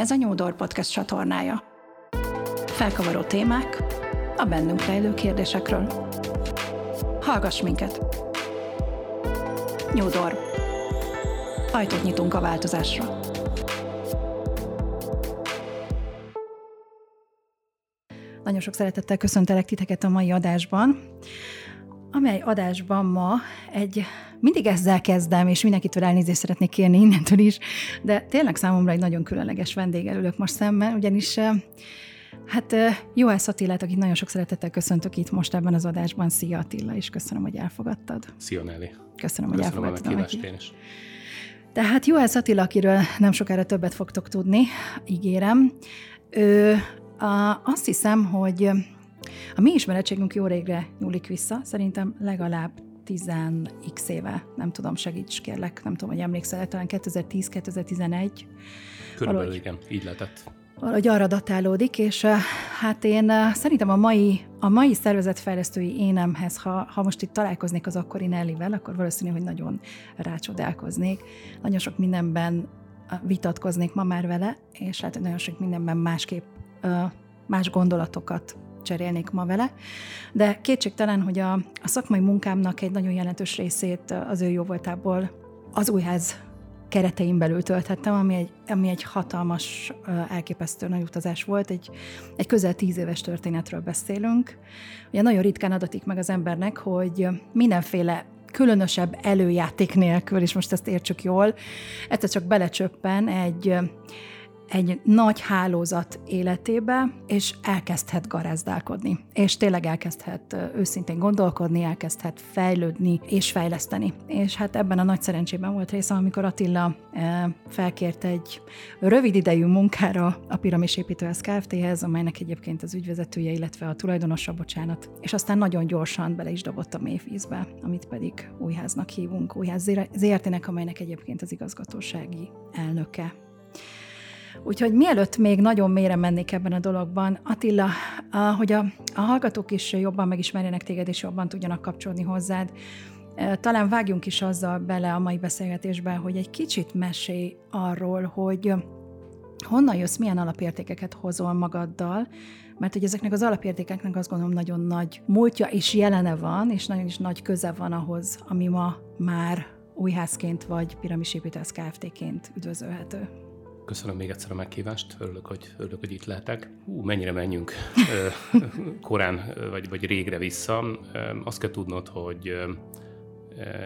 Ez a Nyúdor Podcast csatornája. Felkavaró témák a bennünk rejlő kérdésekről. Hallgass minket! Nyúdor. Ajtót nyitunk a változásra. Nagyon sok szeretettel köszöntelek titeket a mai adásban, amely adásban ma egy, mindig ezzel kezdem, és mindenkitől elnézést szeretnék kérni innentől is, de tényleg számomra egy nagyon különleges vendéggel ülök most szemben, ugyanis Hát Joász Attilát, akit nagyon sok szeretettel köszöntök itt most ebben az adásban. Szia Attila, és köszönöm, hogy elfogadtad. Szia Nelly. Köszönöm, hogy Köszönöm elfogadtad. a meghívást én is. Tehát Joász Attila, akiről nem sokára többet fogtok tudni, ígérem. Ő, a, azt hiszem, hogy a mi ismerettségünk jó régre nyúlik vissza, szerintem legalább 10x éve, nem tudom, segíts kérlek, nem tudom, hogy emlékszel, talán 2010-2011. Körülbelül Valahogy. igen, így lehetett. valahogy arra datálódik, és eh, hát én eh, szerintem a mai, a mai szervezetfejlesztői énemhez, ha, ha most itt találkoznék az akkori Nellivel, akkor valószínű, hogy nagyon rácsodálkoznék. Nagyon sok mindenben eh, vitatkoznék ma már vele, és hogy nagyon sok mindenben másképp, más gondolatokat cserélnék ma vele, de kétségtelen, hogy a, a szakmai munkámnak egy nagyon jelentős részét az ő jó voltából az újház keretein belül tölthettem, ami egy, ami egy hatalmas, elképesztő nagy utazás volt. Egy, egy közel tíz éves történetről beszélünk. Ugye nagyon ritkán adatik meg az embernek, hogy mindenféle különösebb előjáték nélkül, és most ezt értsük jól, egyszer csak belecsöppen egy, egy nagy hálózat életébe, és elkezdhet garázdálkodni. És tényleg elkezdhet őszintén gondolkodni, elkezdhet fejlődni és fejleszteni. És hát ebben a nagy szerencsében volt részem, amikor Attila felkért egy rövid idejű munkára a Piramis Építőház Kft-hez, amelynek egyébként az ügyvezetője, illetve a tulajdonosa, bocsánat. És aztán nagyon gyorsan bele is dobott a mélyvízbe, amit pedig újháznak hívunk, újház ZRT-nek, amelynek egyébként az igazgatósági elnöke. Úgyhogy mielőtt még nagyon mélyre mennék ebben a dologban, Attila, hogy a, a hallgatók is jobban megismerjenek téged, és jobban tudjanak kapcsolódni hozzád, eh, talán vágjunk is azzal bele a mai beszélgetésbe, hogy egy kicsit mesélj arról, hogy honnan jössz, milyen alapértékeket hozol magaddal, mert hogy ezeknek az alapértékeknek azt gondolom nagyon nagy múltja és jelene van, és nagyon is nagy köze van ahhoz, ami ma már újházként vagy piramisépítőház Kft-ként üdvözölhető. Köszönöm még egyszer a meghívást, örülök, hogy, örülök, hogy itt lehetek. Hú, mennyire menjünk korán vagy, vagy régre vissza. Azt kell tudnod, hogy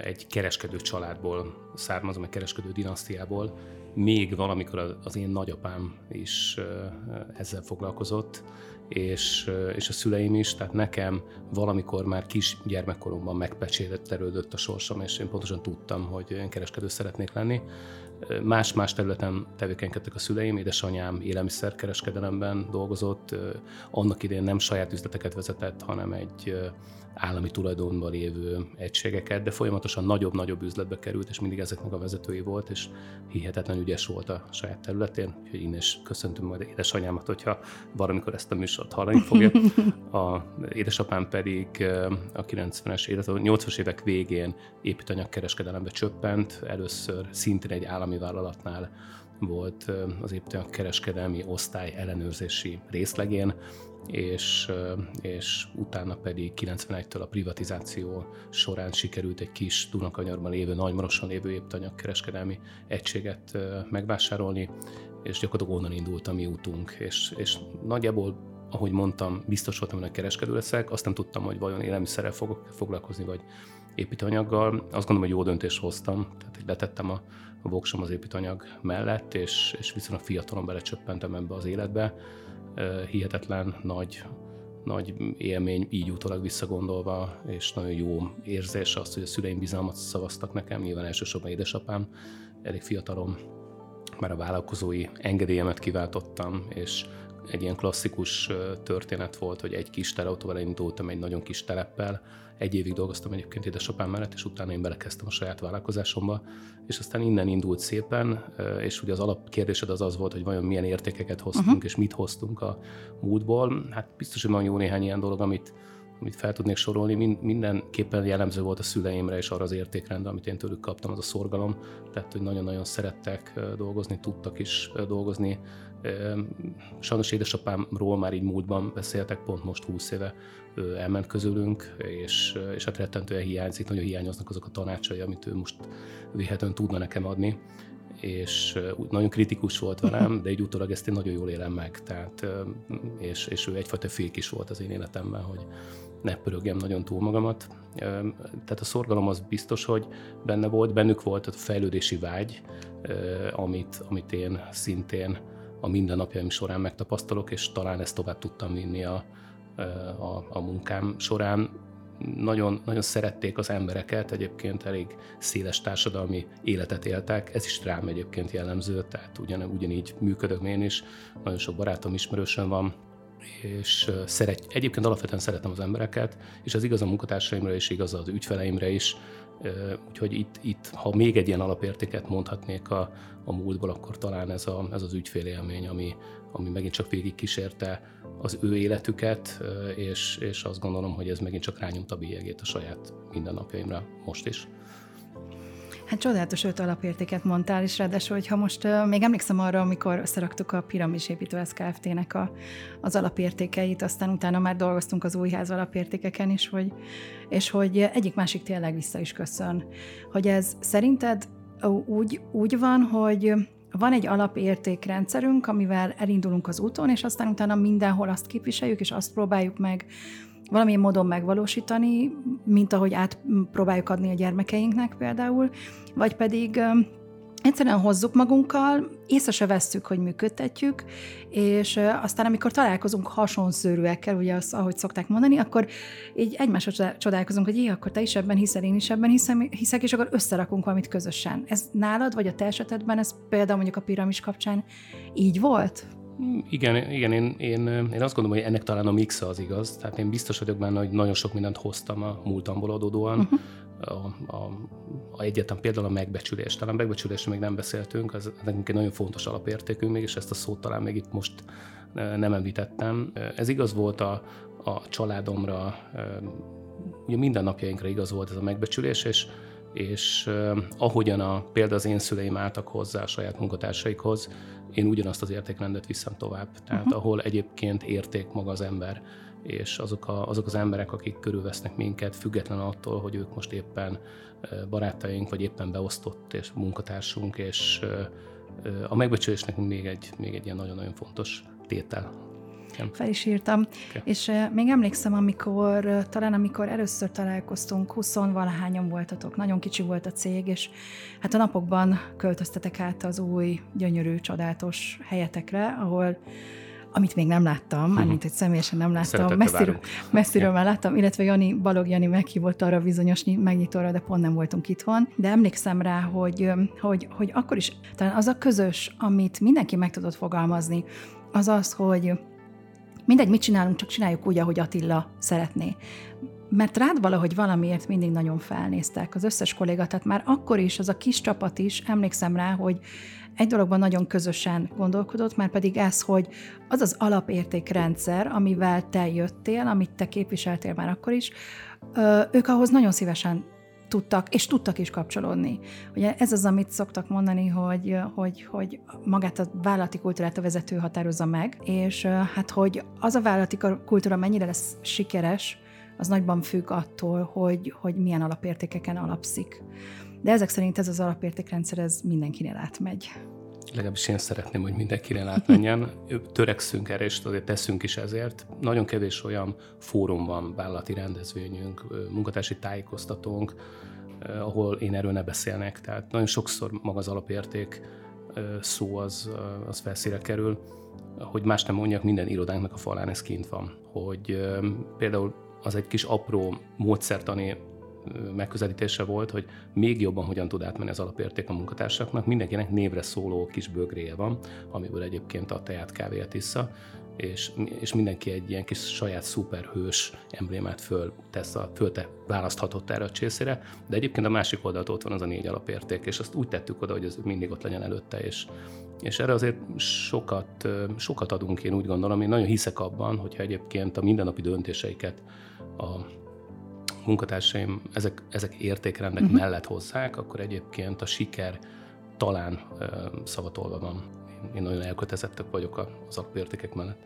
egy kereskedő családból származom, egy kereskedő dinasztiából. Még valamikor az- én nagyapám is ezzel foglalkozott, és, és a szüleim is, tehát nekem valamikor már kis gyermekkoromban megpecsételődött a sorsom, és én pontosan tudtam, hogy én kereskedő szeretnék lenni. Más-más területen tevékenykedtek a szüleim, édesanyám élelmiszerkereskedelemben dolgozott, annak idején nem saját üzleteket vezetett, hanem egy állami tulajdonban lévő egységeket, de folyamatosan nagyobb-nagyobb üzletbe került, és mindig ezeknek a vezetői volt, és hihetetlen ügyes volt a saját területén, úgyhogy innen is köszöntöm majd édesanyámat, hogyha valamikor ezt a műsort hallani fogja. A édesapám pedig a 90-es, illetve a 80-as évek végén építanyagkereskedelembe csöppent, először szintén egy állami vállalatnál volt az építőanyag kereskedelmi osztály ellenőrzési részlegén, és, és utána pedig 91-től a privatizáció során sikerült egy kis Dunakanyarban lévő, Nagymaroson lévő építanyagkereskedelmi egységet megvásárolni, és gyakorlatilag onnan indult a mi útunk, és, és nagyjából ahogy mondtam, biztos voltam, hogy kereskedő leszek, azt nem tudtam, hogy vajon élelmiszerrel fogok foglalkozni, vagy építőanyaggal. Azt gondolom, hogy jó döntést hoztam, tehát hogy letettem a, a voksom az építőanyag mellett, és, és viszonylag fiatalon belecsöppentem ebbe az életbe. Hihetetlen nagy, nagy élmény így utólag visszagondolva, és nagyon jó érzés az, hogy a szüleim bizalmat szavaztak nekem, nyilván elsősorban édesapám, elég fiatalon már a vállalkozói engedélyemet kiváltottam, és egy ilyen klasszikus történet volt, hogy egy kis teleautóval indultam egy nagyon kis teleppel, egy évig dolgoztam egyébként édesapám mellett, és utána én belekezdtem a saját vállalkozásomba, és aztán innen indult szépen, és ugye az alapkérdésed az az volt, hogy vajon milyen értékeket hoztunk, uh-huh. és mit hoztunk a múltból. Hát biztos, hogy van jó néhány ilyen dolog, amit amit fel tudnék sorolni, mindenképpen jellemző volt a szüleimre és arra az értékrendre, amit én tőlük kaptam, az a szorgalom. Tehát, hogy nagyon-nagyon szerettek dolgozni, tudtak is dolgozni. Sajnos édesapámról már így múltban beszéltek, pont most 20 éve elment közülünk, és, és hát rettentően hiányzik, nagyon hiányoznak azok a tanácsai, amit ő most véhetően tudna nekem adni és nagyon kritikus volt velem, de egy utólag ezt én nagyon jól élem meg, tehát, és, és ő egyfajta fék is volt az én életemben, hogy ne pörögjem nagyon túl magamat. Tehát a szorgalom az biztos, hogy benne volt, bennük volt a fejlődési vágy, amit, amit én szintén a mindennapjaim során megtapasztalok, és talán ezt tovább tudtam vinni a, a, a munkám során. Nagyon, nagyon szerették az embereket, egyébként elég széles társadalmi életet éltek, ez is rám egyébként jellemző, tehát ugyan, ugyanígy működök én is, nagyon sok barátom, ismerősöm van, és szeret, egyébként alapvetően szeretem az embereket, és ez igaz a munkatársaimra és igaz az ügyfeleimre is, úgyhogy itt, itt ha még egy ilyen alapértéket mondhatnék a, a múltból, akkor talán ez, a, ez az ügyfélélmény, ami, ami megint csak végig kísérte az ő életüket, és, és azt gondolom, hogy ez megint csak rányomta bélyegét a saját mindennapjaimra most is. Hát csodálatos öt alapértéket mondtál, és ráadásul, hogyha most uh, még emlékszem arra, amikor összeraktuk a Piramisépítő Kft-nek a, az alapértékeit, aztán utána már dolgoztunk az újház alapértékeken is, hogy, és hogy egyik másik tényleg vissza is köszön. Hogy ez szerinted úgy, úgy van, hogy van egy alapértékrendszerünk, amivel elindulunk az úton, és aztán utána mindenhol azt képviseljük, és azt próbáljuk meg valamilyen módon megvalósítani, mint ahogy átpróbáljuk adni a gyermekeinknek például, vagy pedig egyszerűen hozzuk magunkkal, észre se vesszük, hogy működtetjük, és aztán amikor találkozunk hasonszőrűekkel, ugye az, ahogy szokták mondani, akkor így egymásra csodálkozunk, hogy jé, akkor te is ebben hiszel, én is ebben hiszem, hiszek, és akkor összerakunk valamit közösen. Ez nálad, vagy a te esetedben, ez például mondjuk a piramis kapcsán így volt? Igen, igen én, én, én azt gondolom, hogy ennek talán a mixa az igaz. Tehát én biztos vagyok benne, hogy nagyon sok mindent hoztam a múltamból adódóan. Uh-huh. A, a, a egyetem például a megbecsülés. Talán megbecsülésről még nem beszéltünk, ez nekünk egy nagyon fontos alapértékünk, mégis ezt a szót talán még itt most nem említettem. Ez igaz volt a, a családomra, ugye mindennapjainkra igaz volt ez a megbecsülés, és és ahogyan a, például az én szüleim álltak hozzá a saját munkatársaikhoz, én ugyanazt az értékrendet viszem tovább. Tehát uh-huh. ahol egyébként érték maga az ember, és azok, a, azok az emberek, akik körülvesznek minket, független attól, hogy ők most éppen barátaink, vagy éppen beosztott és munkatársunk, és a megbecsülésnek még egy, még egy ilyen nagyon-nagyon fontos tétel igen. Fel is írtam. Okay. És még emlékszem, amikor, talán amikor először találkoztunk, 20 valahányan voltatok, nagyon kicsi volt a cég, és hát a napokban költöztetek át az új, gyönyörű, csodálatos helyetekre, ahol amit még nem láttam, uh-huh. mint hogy személyesen nem láttam, messziről, messziről már láttam, illetve Jani, Balog Jani meghívott arra bizonyos megnyitóra, de pont nem voltunk itthon. De emlékszem rá, hogy, hogy, hogy akkor is talán az a közös, amit mindenki meg tudott fogalmazni, az az, hogy mindegy, mit csinálunk, csak csináljuk úgy, ahogy Attila szeretné. Mert rád valahogy valamiért mindig nagyon felnéztek az összes kolléga, tehát már akkor is, az a kis csapat is, emlékszem rá, hogy egy dologban nagyon közösen gondolkodott, már pedig ez, hogy az az alapértékrendszer, amivel te jöttél, amit te képviseltél már akkor is, ők ahhoz nagyon szívesen tudtak, és tudtak is kapcsolódni. Ugye ez az, amit szoktak mondani, hogy, hogy, hogy magát a vállalati kultúrát a vezető határozza meg, és hát, hogy az a vállalati kultúra mennyire lesz sikeres, az nagyban függ attól, hogy, hogy milyen alapértékeken alapszik. De ezek szerint ez az alapértékrendszer, ez mindenkinél átmegy. Legalábbis én szeretném, hogy mindenkinél átmenjen. Törekszünk erre, és azért teszünk is ezért. Nagyon kevés olyan fórum van, vállalati rendezvényünk, munkatársi tájékoztatónk, ahol én erről ne beszélnek. Tehát nagyon sokszor maga az alapérték szó az, az felszíre kerül, hogy más nem mondjak, minden irodánknak a falán ez kint van. Hogy például az egy kis apró módszertani megközelítése volt, hogy még jobban hogyan tud átmenni az alapérték a munkatársaknak. Mindenkinek névre szóló kis bögréje van, amiből egyébként a teát kávéját issza, és, és mindenki egy ilyen kis saját szuperhős emblémát föl tesz, a, föl te választhatott erre a csészére, de egyébként a másik oldalt ott van az a négy alapérték, és azt úgy tettük oda, hogy ez mindig ott legyen előtte, és, és erre azért sokat, sokat adunk, én úgy gondolom, én nagyon hiszek abban, hogyha egyébként a mindennapi döntéseiket a munkatársaim ezek, ezek értékrendek uh-huh. mellett hozzák, akkor egyébként a siker talán szavatolva van. Én nagyon elkötelezettek vagyok az alapértékek mellett.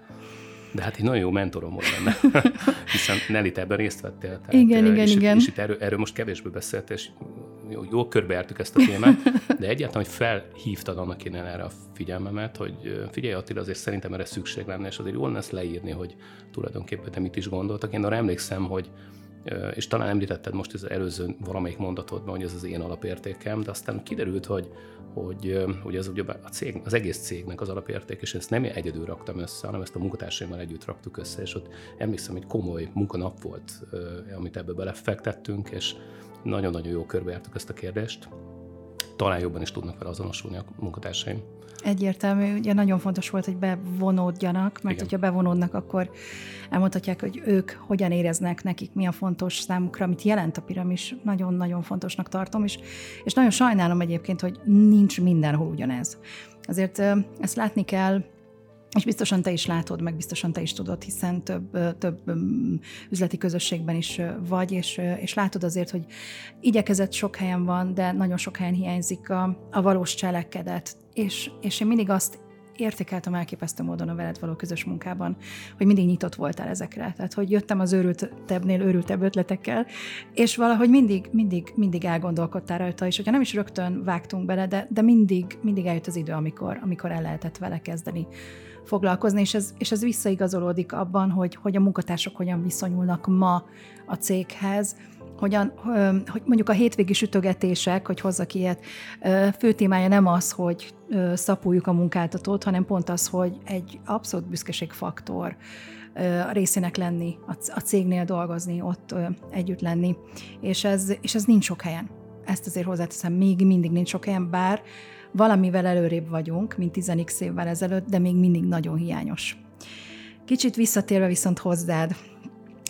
De hát egy nagyon jó mentorom volt benne, hiszen Nelly, te ebben részt vettél. Tehát, igen, igen, és, igen. És itt erről, erről most kevésbé beszélt, és jó, jó körbeértük ezt a témát, de egyáltalán, hogy felhívtad annak én erre a figyelmemet, hogy figyelj Attila, azért szerintem erre szükség lenne, és azért jól lesz leírni, hogy tulajdonképpen te mit is gondoltak. Én arra emlékszem, hogy és talán említetted most az előző valamelyik mondatodban, hogy ez az én alapértékem, de aztán kiderült, hogy, hogy, hogy ez ugye a cég, az egész cégnek az alapérték, és ezt nem egyedül raktam össze, hanem ezt a munkatársaimmal együtt raktuk össze, és ott emlékszem, hogy komoly munkanap volt, amit ebbe belefektettünk, és nagyon-nagyon jó körbejártuk ezt a kérdést. Talán jobban is tudnak vele azonosulni a munkatársaim. Egyértelmű, ugye nagyon fontos volt, hogy bevonódjanak, mert Igen. hogyha bevonódnak, akkor elmondhatják, hogy ők hogyan éreznek nekik, mi a fontos számukra, mit jelent a piramis, nagyon-nagyon fontosnak tartom, és, és nagyon sajnálom egyébként, hogy nincs mindenhol ugyanez. Azért ezt látni kell, és biztosan te is látod, meg biztosan te is tudod, hiszen több, több üzleti közösségben is vagy, és, és látod azért, hogy igyekezett sok helyen van, de nagyon sok helyen hiányzik a, a valós cselekedet. És, és én mindig azt értékeltem elképesztő módon a veled való közös munkában, hogy mindig nyitott voltál ezekre. Tehát, hogy jöttem az őrültebbnél őrültebb ötletekkel, és valahogy mindig, mindig, mindig elgondolkodtál rajta, és hogyha nem is rögtön vágtunk bele, de, de mindig, mindig eljött az idő, amikor, amikor el lehetett vele kezdeni foglalkozni, és ez, és ez visszaigazolódik abban, hogy, hogy a munkatársak hogyan viszonyulnak ma a céghez, hogyan, hogy mondjuk a hétvégi sütögetések, hogy hozzak ilyet, fő témája nem az, hogy szapuljuk a munkáltatót, hanem pont az, hogy egy abszolút büszkeségfaktor a részének lenni, a cégnél dolgozni, ott együtt lenni. És ez, és ez nincs sok helyen. Ezt azért hozzáteszem, még mindig nincs sok helyen, bár valamivel előrébb vagyunk, mint 10 évvel ezelőtt, de még mindig nagyon hiányos. Kicsit visszatérve viszont hozzád,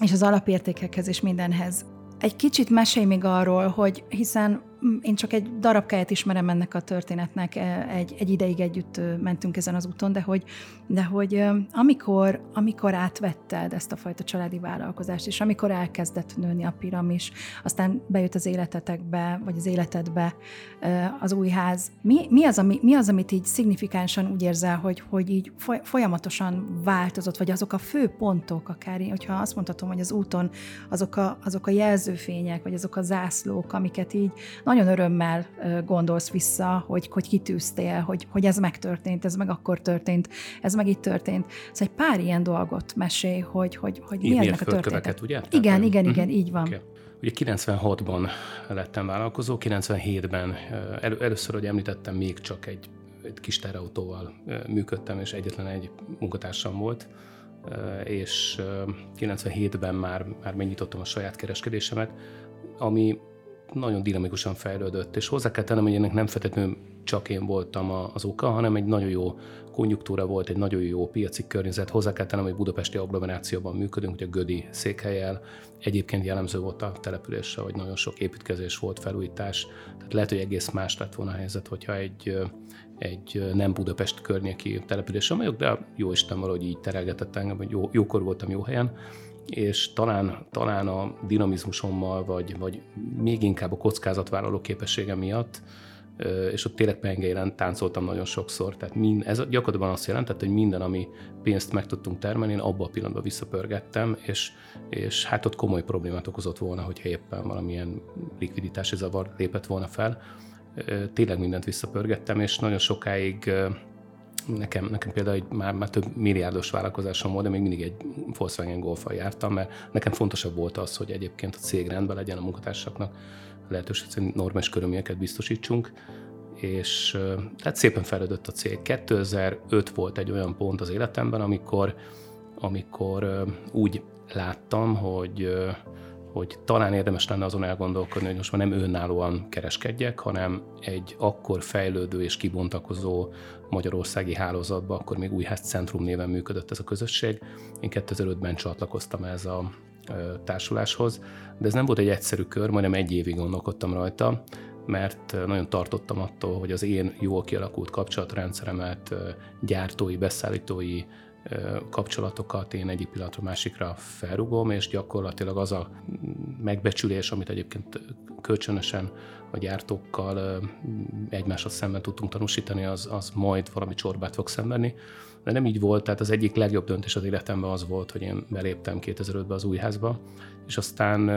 és az alapértékekhez és mindenhez. Egy kicsit mesélj még arról, hogy hiszen én csak egy darabkáját ismerem ennek a történetnek, e, egy, egy ideig együtt mentünk ezen az úton, de hogy, de hogy amikor, amikor átvetted ezt a fajta családi vállalkozást, és amikor elkezdett nőni a piramis, aztán bejött az életetekbe, vagy az életedbe az új ház, mi, mi, az, ami, mi az, amit így szignifikánsan úgy érzel, hogy, hogy így folyamatosan változott, vagy azok a fő pontok, akár, hogyha azt mondhatom, hogy az úton azok a, azok a jelzőfények, vagy azok a zászlók, amiket így nagyon örömmel gondolsz vissza, hogy, hogy kitűztél, hogy, hogy ez megtörtént, ez meg akkor történt, ez meg itt történt. Szóval egy pár ilyen dolgot mesél, hogy, hogy, hogy mi ennek a történet. ugye? Igen, Tehát, igen, uh-huh. igen, így van. Okay. Ugye 96-ban lettem vállalkozó, 97-ben elő, először, hogy említettem, még csak egy, egy kis terautóval működtem, és egyetlen egy munkatársam volt, és 97-ben már, már megnyitottam a saját kereskedésemet, ami nagyon dinamikusan fejlődött, és hozzá kell tennem, hogy ennek nem feltétlenül csak én voltam az oka, hanem egy nagyon jó konjunktúra volt, egy nagyon jó piaci környezet. Hozzá kell tennem, hogy budapesti agglomerációban működünk, ugye Gödi székhelyel. Egyébként jellemző volt a településre, hogy nagyon sok építkezés volt, felújítás. Tehát lehet, hogy egész más lett volna a helyzet, hogyha egy, egy nem Budapest környéki településen vagyok, de jó Isten valahogy így terelgetett engem, hogy jó, jókor voltam jó helyen és talán, talán a dinamizmusommal, vagy, vagy még inkább a kockázatvállaló képessége miatt, és ott tényleg pengeilen táncoltam nagyon sokszor. Tehát mind, ez gyakorlatilag azt jelentett, hogy minden, ami pénzt meg tudtunk termelni, én abban a pillanatban visszapörgettem, és, és hát ott komoly problémát okozott volna, hogyha éppen valamilyen likviditási zavar lépett volna fel. Tényleg mindent visszapörgettem, és nagyon sokáig nekem, nekem például már, már több milliárdos vállalkozásom volt, de még mindig egy Volkswagen golfal jártam, mert nekem fontosabb volt az, hogy egyébként a cég rendben legyen a munkatársaknak, lehetőség szerint normális körülményeket biztosítsunk, és tehát szépen fejlődött a cég. 2005 volt egy olyan pont az életemben, amikor, amikor úgy láttam, hogy hogy talán érdemes lenne azon elgondolkodni, hogy most már nem önállóan kereskedjek, hanem egy akkor fejlődő és kibontakozó magyarországi hálózatba, akkor még Újház Centrum néven működött ez a közösség. Én 2005-ben csatlakoztam ez a társuláshoz, de ez nem volt egy egyszerű kör, majdnem egy évig gondolkodtam rajta, mert nagyon tartottam attól, hogy az én jól kialakult kapcsolatrendszeremet gyártói, beszállítói kapcsolatokat én egyik pillanatra másikra felrugom, és gyakorlatilag az a megbecsülés, amit egyébként kölcsönösen a gyártókkal egymáshoz szemben tudtunk tanúsítani, az, az majd valami csorbát fog szenvedni. De nem így volt, tehát az egyik legjobb döntés az életemben az volt, hogy én beléptem 2005-ben az új és aztán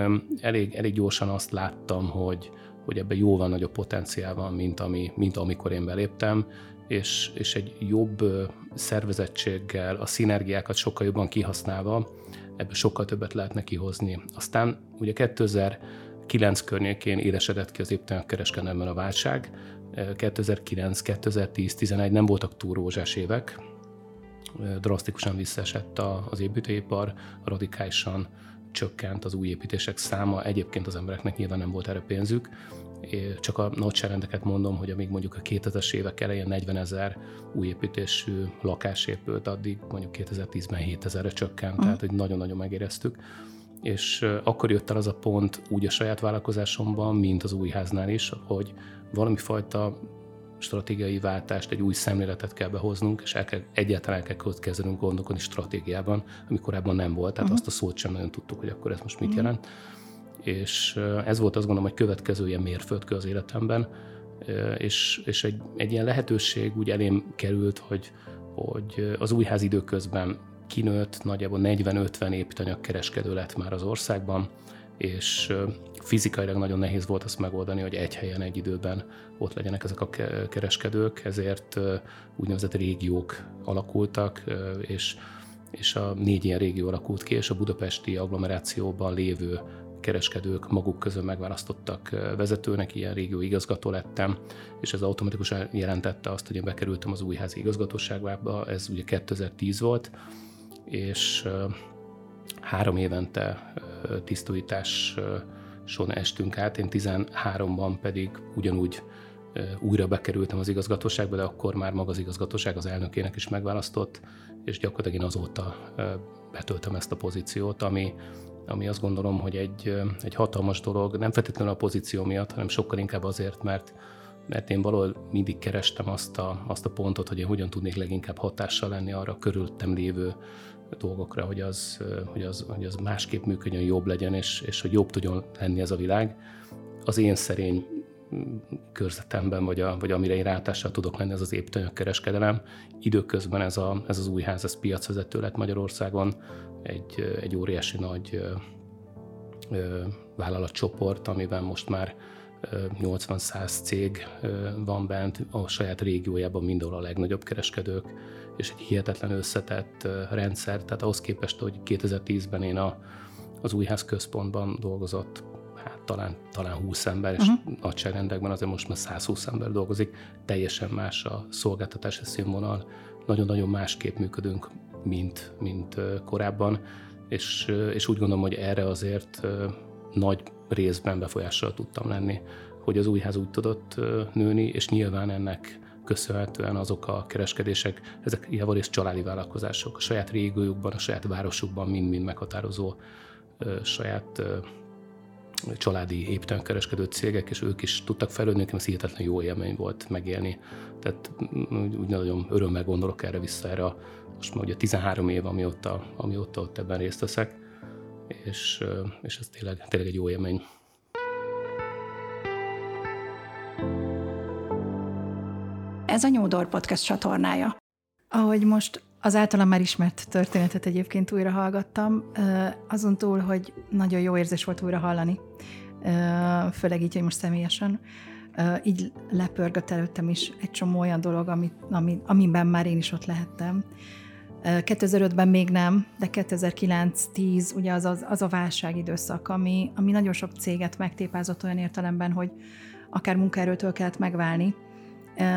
elég, elég gyorsan azt láttam, hogy, hogy ebben jóval nagyobb potenciál van, mint, ami, mint amikor én beléptem, és, és egy jobb szervezettséggel, a szinergiákat sokkal jobban kihasználva, ebből sokkal többet lehetne kihozni. Aztán ugye 2009 környékén élesedett ki az éppen kereskedelemben a válság, 2009, 2010, 11 nem voltak túl rózsás évek, drasztikusan visszaesett az építőipar, radikálisan csökkent az új építések száma, egyébként az embereknek nyilván nem volt erre pénzük, csak a nagyságrendeket mondom, hogy amíg mondjuk a 2000-es évek elején 40 ezer új építésű lakás épült, addig mondjuk 2010-ben 7 ezerre csökkent, uh-huh. tehát hogy nagyon-nagyon megéreztük. És akkor jött el az a pont úgy a saját vállalkozásomban, mint az új háznál is, hogy valami fajta stratégiai váltást, egy új szemléletet kell behoznunk, és el kell, egyáltalán kell kezdenünk gondolkodni stratégiában, ami korábban nem volt, tehát uh-huh. azt a szót sem nagyon tudtuk, hogy akkor ez most mit uh-huh. jelent és ez volt azt gondolom, hogy következő ilyen mérföldkő az életemben, és, és egy, egy ilyen lehetőség úgy elém került, hogy, hogy az újház időközben kinőtt, nagyjából 40-50 építanyagkereskedő lett már az országban, és fizikailag nagyon nehéz volt azt megoldani, hogy egy helyen, egy időben ott legyenek ezek a kereskedők, ezért úgynevezett régiók alakultak, és, és a négy ilyen régió alakult ki, és a budapesti agglomerációban lévő kereskedők maguk közül megválasztottak vezetőnek, ilyen régió igazgató lettem, és ez automatikusan jelentette azt, hogy én bekerültem az újházi igazgatóságba, ez ugye 2010 volt, és három évente tisztújításon estünk át, én 13-ban pedig ugyanúgy újra bekerültem az igazgatóságba, de akkor már maga az igazgatóság az elnökének is megválasztott, és gyakorlatilag én azóta betöltöm ezt a pozíciót, ami, ami azt gondolom, hogy egy, egy hatalmas dolog, nem feltétlenül a pozíció miatt, hanem sokkal inkább azért, mert mert én valahol mindig kerestem azt a, azt a pontot, hogy én hogyan tudnék leginkább hatással lenni arra körülöttem lévő dolgokra, hogy az, hogy az, hogy az másképp működjön, jobb legyen, és, és hogy jobb tudjon lenni ez a világ. Az én szerény körzetemben, vagy, a, vagy amire én rátással tudok lenni, ez az építőanyagkereskedelem. Időközben ez, a, ez az új ház, ez piacvezető lett Magyarországon, egy, egy óriási nagy vállalatcsoport, amiben most már 80-100 cég van bent, a saját régiójában mindenhol a legnagyobb kereskedők, és egy hihetetlen összetett rendszer, tehát ahhoz képest, hogy 2010-ben én a, az Újház központban dolgozott, hát talán, talán 20 ember, és uh-huh. nagyságrendekben azért most már 120 ember dolgozik, teljesen más a szolgáltatási színvonal, nagyon-nagyon másképp működünk mint, mint korábban, és, és úgy gondolom, hogy erre azért nagy részben befolyással tudtam lenni, hogy az újház úgy tudott nőni, és nyilván ennek köszönhetően azok a kereskedések, ezek javarészt családi vállalkozások, a saját régiójukban, a saját városukban mind-mind meghatározó saját családi építelemkereskedő cégek, és ők is tudtak fejlődni, nekem ez hihetetlen jó élmény volt megélni. Tehát úgy nagyon örömmel gondolok erre vissza, erre a, most már ugye 13 év, amióta, amióta ott ebben részt veszek, és, és ez tényleg, tényleg egy jó élmény. Ez a Nyúdor Podcast csatornája. Ahogy most az általam már ismert történetet egyébként újra hallgattam, azon túl, hogy nagyon jó érzés volt újra hallani, főleg így, hogy most személyesen, így lepörgött előttem is egy csomó olyan dolog, amit, ami, amiben már én is ott lehettem. 2005-ben még nem, de 2009-10 ugye az, az, az a válságidőszak, ami, ami nagyon sok céget megtépázott olyan értelemben, hogy akár munkaerőtől kellett megválni,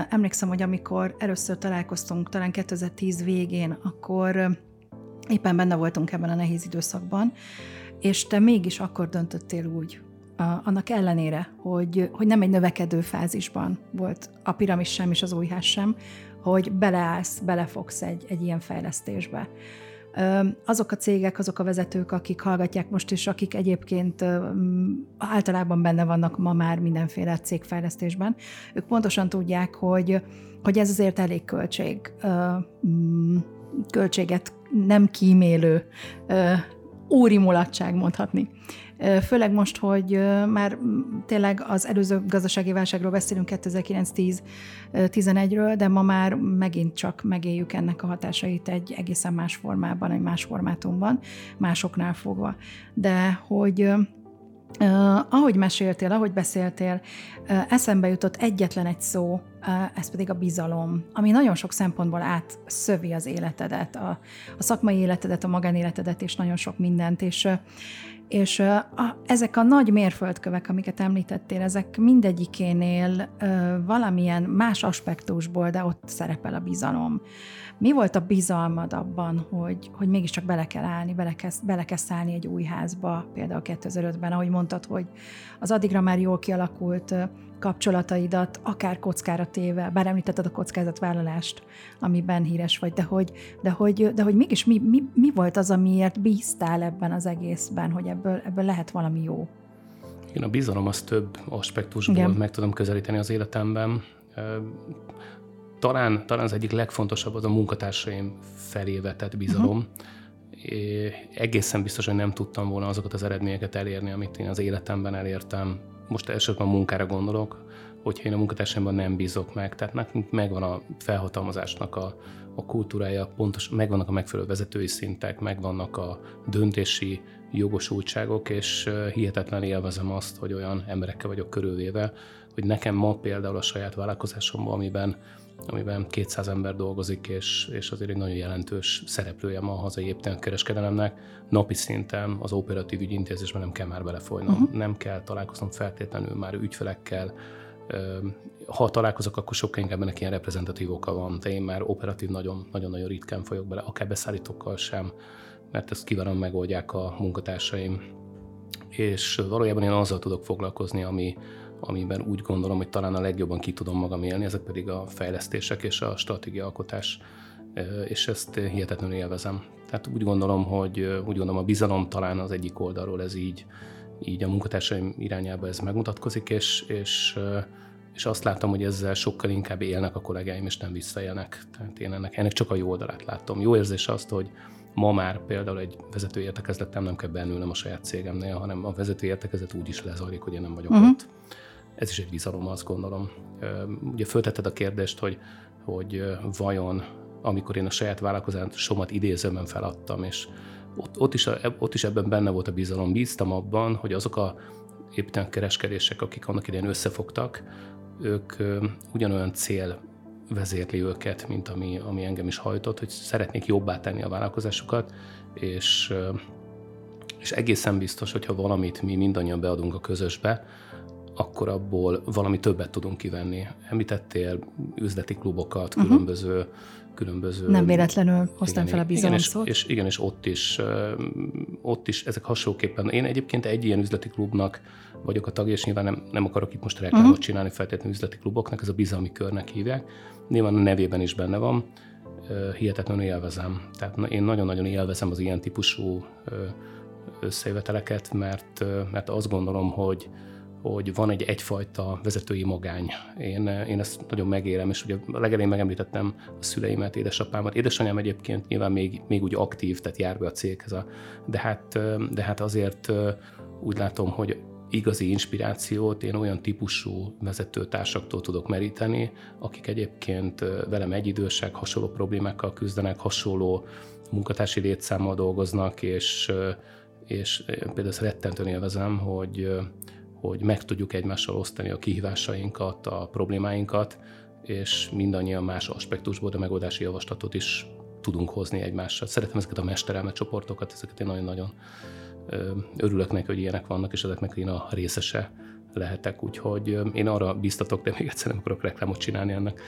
Emlékszem, hogy amikor először találkoztunk, talán 2010 végén, akkor éppen benne voltunk ebben a nehéz időszakban, és te mégis akkor döntöttél úgy, annak ellenére, hogy, hogy nem egy növekedő fázisban volt a piramis sem és az újház sem, hogy beleállsz, belefogsz egy, egy ilyen fejlesztésbe azok a cégek, azok a vezetők, akik hallgatják most, és akik egyébként általában benne vannak ma már mindenféle cégfejlesztésben, ők pontosan tudják, hogy, hogy ez azért elég költség költséget nem kímélő óri mulatság mondhatni. Főleg most, hogy már tényleg az előző gazdasági válságról beszélünk 2009-10-11-ről, de ma már megint csak megéljük ennek a hatásait egy egészen más formában, egy más formátumban, másoknál fogva. De hogy Uh, ahogy meséltél, ahogy beszéltél, uh, eszembe jutott egyetlen egy szó, uh, ez pedig a bizalom, ami nagyon sok szempontból átszövi az életedet, a, a szakmai életedet, a magánéletedet, és nagyon sok mindent, és és a, ezek a nagy mérföldkövek, amiket említettél, ezek mindegyikénél ö, valamilyen más aspektusból, de ott szerepel a bizalom. Mi volt a bizalmad abban, hogy, hogy mégiscsak bele kell állni, bele kell, bele kell szállni egy új házba, például 2005-ben, ahogy mondtad, hogy az addigra már jól kialakult kapcsolataidat, akár kockára téve, bár említetted a kockázatvállalást, amiben híres vagy, de hogy, de hogy, de hogy mégis mi, mi, mi volt az, amiért bíztál ebben az egészben, hogy ebből, ebből lehet valami jó? Én a bizalom az több aspektusból Igen. meg tudom közelíteni az életemben. Talán, talán az egyik legfontosabb az a munkatársaim felé vetett bizalom. Uh-huh. É, egészen biztos, hogy nem tudtam volna azokat az eredményeket elérni, amit én az életemben elértem most elsősorban munkára gondolok, hogyha én a munkatársaimban nem bízok meg. Tehát nekünk megvan a felhatalmazásnak a, a kultúrája, pontos, megvannak a megfelelő vezetői szintek, megvannak a döntési jogosultságok, és hihetetlen élvezem azt, hogy olyan emberekkel vagyok körülvéve, hogy nekem ma például a saját vállalkozásomban, amiben amiben 200 ember dolgozik, és, és azért egy nagyon jelentős szereplője ma a hazai kereskedelemnek. Napi szinten az operatív ügyintézésben nem kell már belefolynom, uh-huh. nem kell találkoznom feltétlenül már ügyfelekkel, ha találkozok, akkor sokkal inkább ennek ilyen reprezentatív oka van, de én már operatív nagyon-nagyon ritkán folyok bele, akár beszállítókkal sem, mert ezt kívánom megoldják a munkatársaim. És valójában én azzal tudok foglalkozni, ami, amiben úgy gondolom, hogy talán a legjobban ki tudom magam élni, ezek pedig a fejlesztések és a stratégiaalkotás, és ezt hihetetlenül élvezem. Tehát úgy gondolom, hogy úgy gondolom a bizalom talán az egyik oldalról ez így, így a munkatársaim irányába ez megmutatkozik, és, és, és azt látom, hogy ezzel sokkal inkább élnek a kollégáim, és nem visszaélnek. Tehát én ennek, ennek csak a jó oldalát látom. Jó érzés azt, hogy ma már például egy vezető értekezletem nem kell bennülnem a saját cégemnél, hanem a vezető értekezlet úgy is lezajlik, hogy én nem vagyok uh-huh. ott ez is egy bizalom, azt gondolom. Ugye föltetted a kérdést, hogy, hogy vajon amikor én a saját vállalkozásomat idézőben feladtam, és ott, ott, is, ott is ebben benne volt a bizalom. Bíztam abban, hogy azok a építően kereskedések, akik annak idején összefogtak, ők ugyanolyan cél vezérli őket, mint ami, ami engem is hajtott, hogy szeretnék jobbá tenni a vállalkozásukat, és, és egészen biztos, hogyha valamit mi mindannyian beadunk a közösbe, akkor abból valami többet tudunk kivenni. Említettél üzleti klubokat, uh-huh. különböző különböző... Nem véletlenül hoztam fel a bizalom igen, és, és, igen, és ott is, ott is ezek hasonlóképpen. Én egyébként egy ilyen üzleti klubnak vagyok a tagja, és nyilván nem, nem akarok itt most reklámot uh-huh. csinálni feltétlenül üzleti kluboknak, ez a bizalmi körnek hívják. Nyilván a nevében is benne van, hihetetlenül élvezem. Tehát én nagyon-nagyon élvezem az ilyen típusú összejöveteleket, mert, mert azt gondolom, hogy, hogy van egy egyfajta vezetői magány. Én, én ezt nagyon megérem, és ugye a legelején megemlítettem a szüleimet, édesapámat. Édesanyám egyébként nyilván még, még úgy aktív, tehát jár be a céghez, a, de, hát, de hát azért úgy látom, hogy igazi inspirációt én olyan típusú vezetőtársaktól tudok meríteni, akik egyébként velem egyidősek, hasonló problémákkal küzdenek, hasonló munkatársi létszámmal dolgoznak, és, és például ezt rettentően élvezem, hogy, hogy meg tudjuk egymással osztani a kihívásainkat, a problémáinkat, és mindannyian más aspektusból a megoldási javaslatot is tudunk hozni egymással. Szeretem ezeket a mesterelmet csoportokat, ezeket én nagyon-nagyon örülök neki, hogy ilyenek vannak, és ezeknek én a részese lehetek, úgyhogy én arra biztatok, de még egyszer nem akarok reklámot csinálni ennek,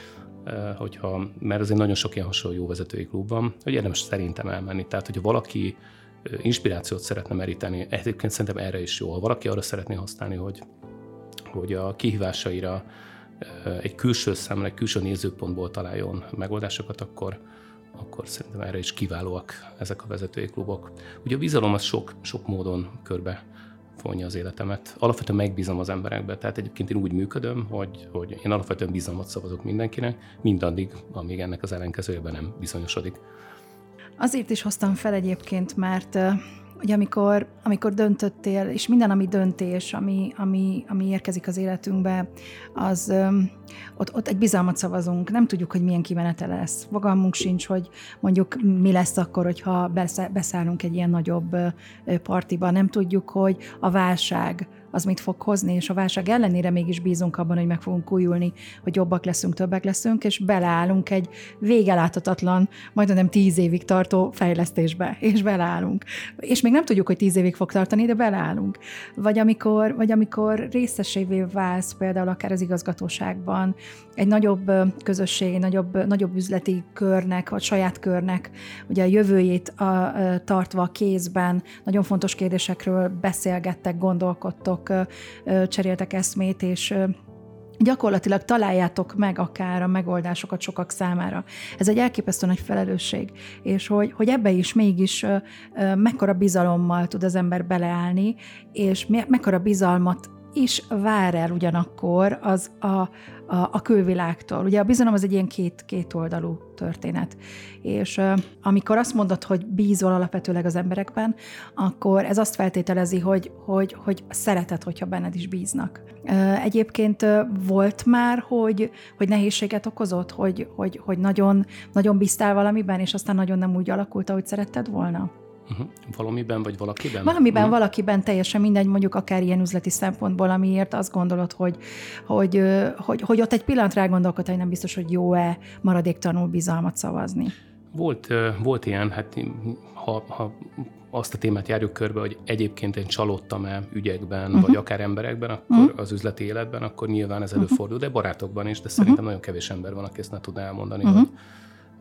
hogyha, mert azért nagyon sok ilyen hasonló jó vezetői klub van, hogy érdemes szerintem elmenni. Tehát, hogyha valaki inspirációt szeretne meríteni. Egyébként szerintem erre is jó. Ha valaki arra szeretné használni, hogy, hogy a kihívásaira egy külső szemle, külső nézőpontból találjon megoldásokat, akkor, akkor szerintem erre is kiválóak ezek a vezetői klubok. Ugye a bizalom az sok, sok módon körbe fonja az életemet. Alapvetően megbízom az emberekbe, tehát egyébként én úgy működöm, hogy, hogy én alapvetően bizalmat szavazok mindenkinek, mindaddig, amíg ennek az ellenkezőjében nem bizonyosodik. Azért is hoztam fel egyébként, mert hogy amikor, amikor döntöttél, és minden, ami döntés, ami, ami, ami érkezik az életünkbe, az ott, ott egy bizalmat szavazunk. Nem tudjuk, hogy milyen kimenete lesz. Fogalmunk sincs, hogy mondjuk mi lesz akkor, hogyha beszállunk egy ilyen nagyobb partiba. Nem tudjuk, hogy a válság az mit fog hozni, és a válság ellenére mégis bízunk abban, hogy meg fogunk újulni, hogy jobbak leszünk, többek leszünk, és beleállunk egy végeláthatatlan, majdnem tíz évig tartó fejlesztésbe, és beleállunk. És még nem tudjuk, hogy tíz évig fog tartani, de beleállunk. Vagy amikor, vagy amikor részesévé válsz például akár az igazgatóságban, egy nagyobb közösség, egy nagyobb, nagyobb üzleti körnek, vagy saját körnek, ugye a jövőjét a, a, tartva a kézben, nagyon fontos kérdésekről beszélgettek, gondolkodtok, cseréltek eszmét, és gyakorlatilag találjátok meg akár a megoldásokat sokak számára. Ez egy elképesztő nagy felelősség, és hogy, hogy ebbe is mégis mekkora bizalommal tud az ember beleállni, és mekkora bizalmat is vár el ugyanakkor az a, a, a külvilágtól. Ugye a bizalom az egy ilyen két, két oldalú történet. És amikor azt mondod, hogy bízol alapvetőleg az emberekben, akkor ez azt feltételezi, hogy, hogy, hogy szereted, hogyha benned is bíznak. Egyébként volt már, hogy, hogy nehézséget okozott, hogy, hogy, hogy nagyon, nagyon bíztál valamiben, és aztán nagyon nem úgy alakult, ahogy szeretted volna? Uh-huh. Valamiben vagy valakiben? Valamiben, uh-huh. valakiben teljesen mindegy, mondjuk akár ilyen üzleti szempontból, amiért azt gondolod, hogy, hogy, hogy, hogy ott egy pillanat rágondolkodsz, hogy nem biztos, hogy jó-e maradéktanul bizalmat szavazni. Volt, volt ilyen, hát ha, ha azt a témát járjuk körbe, hogy egyébként én csalódtam-e ügyekben, uh-huh. vagy akár emberekben, akkor uh-huh. az üzleti életben, akkor nyilván ez előfordul, de barátokban is, de szerintem uh-huh. nagyon kevés ember van, aki ezt ne tudná elmondani, uh-huh.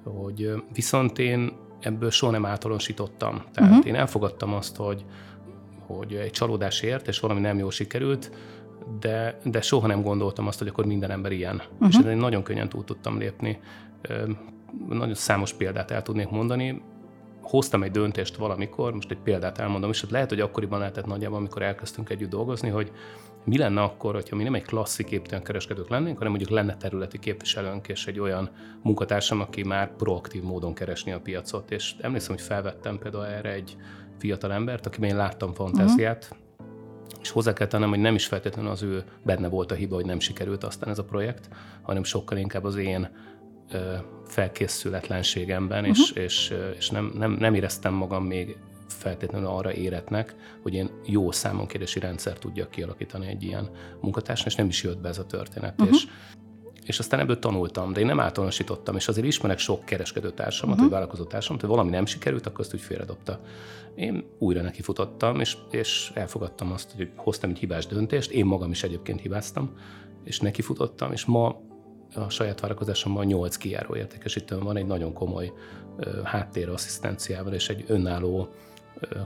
hogy, hogy viszont én ebből soha nem általánosítottam. Tehát uh-huh. én elfogadtam azt, hogy, hogy egy csalódás ért, és valami nem jól sikerült, de, de soha nem gondoltam azt, hogy akkor minden ember ilyen. Uh-huh. És én nagyon könnyen túl tudtam lépni. Nagyon számos példát el tudnék mondani. Hoztam egy döntést valamikor, most egy példát elmondom, és lehet, hogy akkoriban lehetett nagyjából, amikor elkezdtünk együtt dolgozni, hogy mi lenne akkor, hogyha mi nem egy klasszik építően kereskedők lennénk, hanem mondjuk lenne területi képviselőnk és egy olyan munkatársam, aki már proaktív módon keresni a piacot. És emlékszem, hogy felvettem például erre egy fiatal embert, akiben én láttam fantáziát, uh-huh. És hozzá kell tennem, hogy nem is feltétlenül az ő benne volt a hiba, hogy nem sikerült aztán ez a projekt, hanem sokkal inkább az én felkészületlenségemben, uh-huh. és, és, és nem, nem, nem éreztem magam még feltétlenül arra éretnek, hogy én jó számonkérési rendszer tudjak kialakítani egy ilyen munkatársnak, és nem is jött be ez a történet. Uh-huh. És, és aztán ebből tanultam, de én nem általánosítottam, és azért ismerek sok kereskedőtársamat, uh-huh. vagy vállalkozótársamat, hogy valami nem sikerült, akkor azt úgy félredobta. Én újra nekifutottam, és, és elfogadtam azt, hogy hoztam egy hibás döntést, én magam is egyébként hibáztam, és nekifutottam, és ma a saját vállalkozásomban 8 kijáró értékesítőm van, egy nagyon komoly háttér asszisztenciával és egy önálló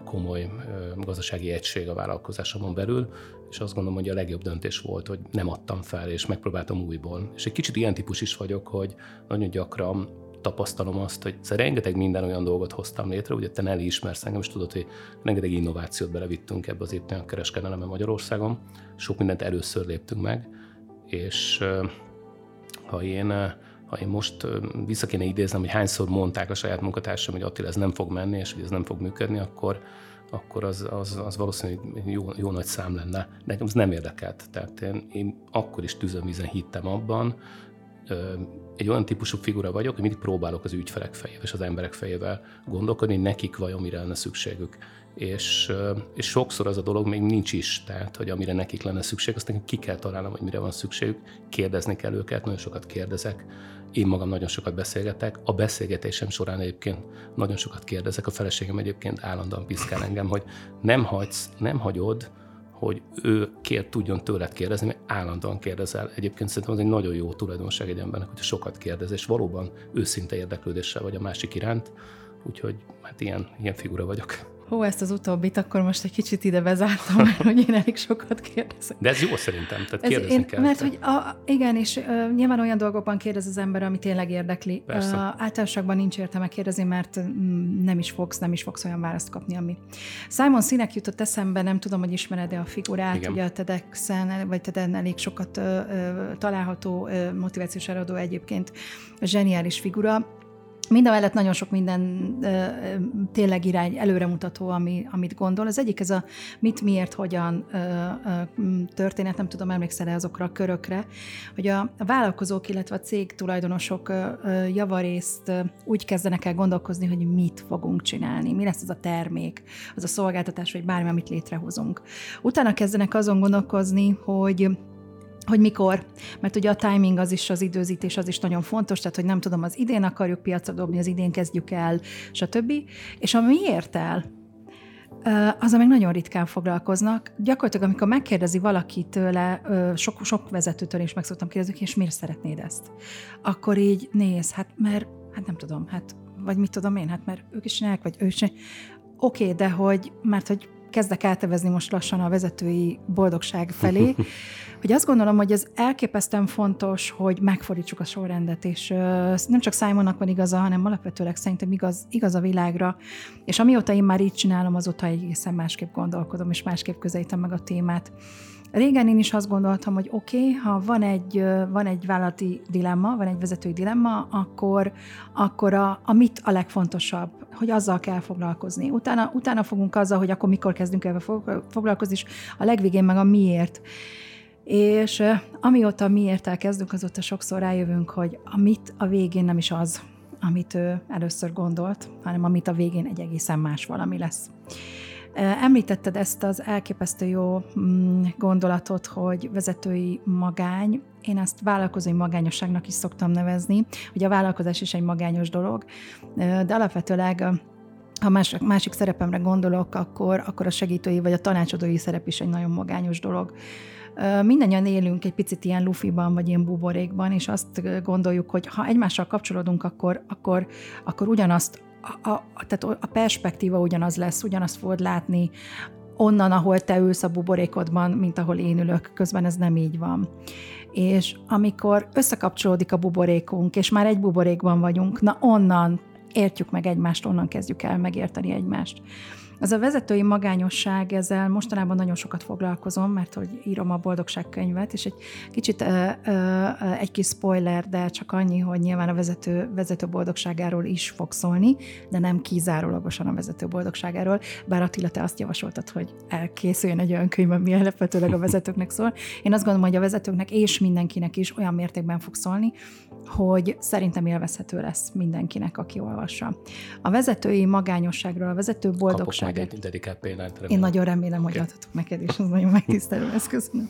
komoly gazdasági egység a vállalkozásomon belül, és azt gondolom, hogy a legjobb döntés volt, hogy nem adtam fel, és megpróbáltam újból. És egy kicsit ilyen típus is vagyok, hogy nagyon gyakran tapasztalom azt, hogy szóval rengeteg minden olyan dolgot hoztam létre, ugye te Nelly ismersz engem, és tudod, hogy rengeteg innovációt belevittünk ebbe az éppen kereskedelembe Magyarországon, sok mindent először léptünk meg, és ha én ha én most vissza kéne idéznem, hogy hányszor mondták a saját munkatársam, hogy Attila, ez nem fog menni, és hogy ez nem fog működni, akkor, akkor az, az, az valószínűleg jó, jó nagy szám lenne. Nekem ez nem érdekelt. Tehát én, én akkor is tüzönvízen hittem abban, egy olyan típusú figura vagyok, hogy mindig próbálok az ügyfelek fejével és az emberek fejével gondolkodni, nekik vajon mire lenne szükségük. És, és sokszor az a dolog még nincs is, tehát, hogy amire nekik lenne szükség, azt nekem ki kell találnom, hogy mire van szükségük, kérdezni kell őket, nagyon sokat kérdezek, én magam nagyon sokat beszélgetek, a beszélgetésem során egyébként nagyon sokat kérdezek, a feleségem egyébként állandóan piszkál engem, hogy nem hagysz, nem hagyod, hogy ő kér, tudjon tőled kérdezni, mert állandóan kérdezel. Egyébként szerintem az egy nagyon jó tulajdonság egy embernek, hogy sokat kérdez, és valóban őszinte érdeklődéssel vagy a másik iránt. Úgyhogy hát ilyen, ilyen figura vagyok. Hú, ezt az utóbbit akkor most egy kicsit ide bezártam, mert hogy én elég sokat kérdezek. De ez jó szerintem, tehát kérdezni én, kell. Mert hogy a, igen, és uh, nyilván olyan dolgokban kérdez az ember, ami tényleg érdekli. Uh, általánosságban nincs értelme kérdezni, mert um, nem is fogsz, nem is fogsz olyan választ kapni, ami. Simon Sinek jutott eszembe, nem tudom, hogy ismered-e a figurát, igen. ugye a TEDx-en, vagy TED-en elég sokat uh, található uh, motivációs eladó egyébként, zseniális figura, Mind a mellett nagyon sok minden ö, tényleg irány előremutató, ami, amit gondol. Az egyik ez a mit, miért, hogyan ö, ö, történet, nem tudom, emlékszel-e azokra a körökre, hogy a, vállalkozók, illetve a cég tulajdonosok ö, ö, javarészt ö, úgy kezdenek el gondolkozni, hogy mit fogunk csinálni, mi lesz az a termék, az a szolgáltatás, vagy bármi, amit létrehozunk. Utána kezdenek azon gondolkozni, hogy hogy mikor, mert ugye a timing az is, az időzítés az is nagyon fontos, tehát hogy nem tudom, az idén akarjuk piacra dobni, az idén kezdjük el, stb. És a miért el, az, amik nagyon ritkán foglalkoznak. Gyakorlatilag, amikor megkérdezi valaki tőle, sok, sok vezetőtől is meg szoktam kérdezni, és miért szeretnéd ezt? Akkor így néz, hát mert, hát nem tudom, hát, vagy mit tudom én, hát mert ők is csinálják, vagy ő is Oké, okay, de hogy, mert hogy kezdek eltevezni most lassan a vezetői boldogság felé, hogy azt gondolom, hogy ez elképesztően fontos, hogy megfordítsuk a sorrendet, és nem csak Simonnak van igaza, hanem alapvetőleg szerintem igaz, igaz a világra, és amióta én már így csinálom, azóta egészen másképp gondolkodom, és másképp közelítem meg a témát. Régen én is azt gondoltam, hogy oké, okay, ha van egy, van egy vállalati dilemma, van egy vezetői dilemma, akkor, akkor a, a mit a legfontosabb, hogy azzal kell foglalkozni. Utána, utána fogunk azzal, hogy akkor mikor kezdünk el foglalkozni, és a legvégén meg a miért. És amióta miért elkezdünk, azóta sokszor rájövünk, hogy a mit a végén nem is az, amit ő először gondolt, hanem amit a végén egy egészen más valami lesz. Említetted ezt az elképesztő jó mm, gondolatot, hogy vezetői magány. Én ezt vállalkozói magányosságnak is szoktam nevezni, hogy a vállalkozás is egy magányos dolog, de alapvetőleg ha más, másik szerepemre gondolok, akkor, akkor a segítői vagy a tanácsadói szerep is egy nagyon magányos dolog. Mindannyian élünk egy picit ilyen lufiban, vagy ilyen buborékban, és azt gondoljuk, hogy ha egymással kapcsolódunk, akkor, akkor, akkor ugyanazt a, a, tehát a perspektíva ugyanaz lesz, ugyanazt fogod látni onnan, ahol te ülsz a buborékodban, mint ahol én ülök, közben ez nem így van. És amikor összekapcsolódik a buborékunk, és már egy buborékban vagyunk, na onnan értjük meg egymást, onnan kezdjük el megérteni egymást. Az a vezetői magányosság, ezzel mostanában nagyon sokat foglalkozom, mert hogy írom a boldogság könyvet, és egy kicsit egy kis spoiler, de csak annyi, hogy nyilván a vezető, vezető boldogságáról is fog szólni, de nem kizárólagosan a vezető boldogságáról, bár Attila, te azt javasoltad, hogy elkészüljön egy olyan könyv, ami alapvetőleg a vezetőknek szól. Én azt gondolom, hogy a vezetőknek és mindenkinek is olyan mértékben fog szólni, hogy szerintem élvezhető lesz mindenkinek, aki olvassa. A vezetői magányosságról, a vezető boldogság. Kapok egy dedikált példát. Remélem. Én nagyon remélem, hogy okay. adhatok neked, és ez nagyon megtisztelő, ezt köszönöm.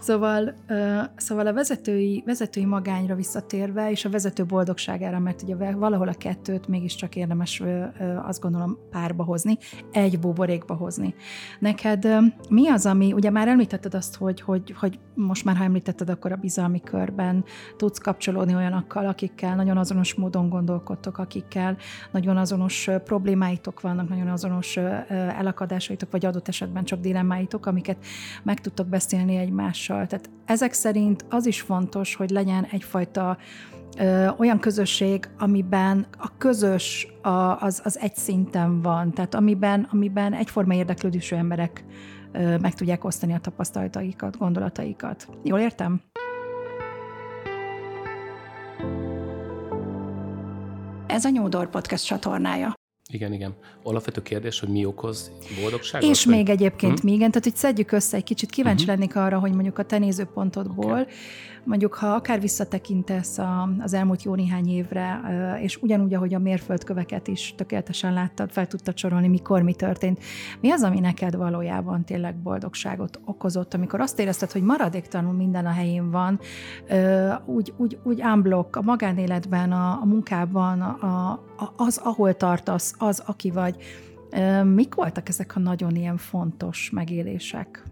Szóval, uh, szóval a vezetői, vezetői magányra visszatérve, és a vezető boldogságára, mert ugye valahol a kettőt mégiscsak érdemes uh, azt gondolom párba hozni, egy buborékba hozni. Neked uh, mi az, ami, ugye már említetted azt, hogy, hogy, hogy most már ha említetted, akkor a bizalmi körben tudsz kapcsolódni olyanokkal, akikkel nagyon azonos módon gondolkodtok, akikkel nagyon azonos problémáitok vannak, nagyon azonos elakadásaitok, vagy adott esetben csak dilemmáitok, amiket meg tudtok beszélni egymással. Tehát ezek szerint az is fontos, hogy legyen egyfajta ö, olyan közösség, amiben a közös az, az egy szinten van, tehát amiben, amiben egyforma érdeklődésű emberek meg tudják osztani a tapasztalataikat, gondolataikat. Jól értem? Ez a Nyúdor Podcast csatornája. Igen, igen. Alapvető kérdés, hogy mi okoz boldogságot? És vagy? még egyébként hm? még, tehát hogy szedjük össze egy kicsit, kíváncsi uh-huh. lennék arra, hogy mondjuk a te nézőpontodból, okay. Mondjuk ha akár visszatekintesz a, az elmúlt jó néhány évre, és ugyanúgy, ahogy a mérföldköveket is tökéletesen láttad, fel tudtad sorolni, mikor mi történt, mi az, ami neked valójában tényleg boldogságot okozott, amikor azt érezted, hogy maradéktalanul minden a helyén van, úgy, úgy, úgy unblock a magánéletben, a, a munkában, a, a, az, ahol tartasz, az, aki vagy. Mik voltak ezek a nagyon ilyen fontos megélések?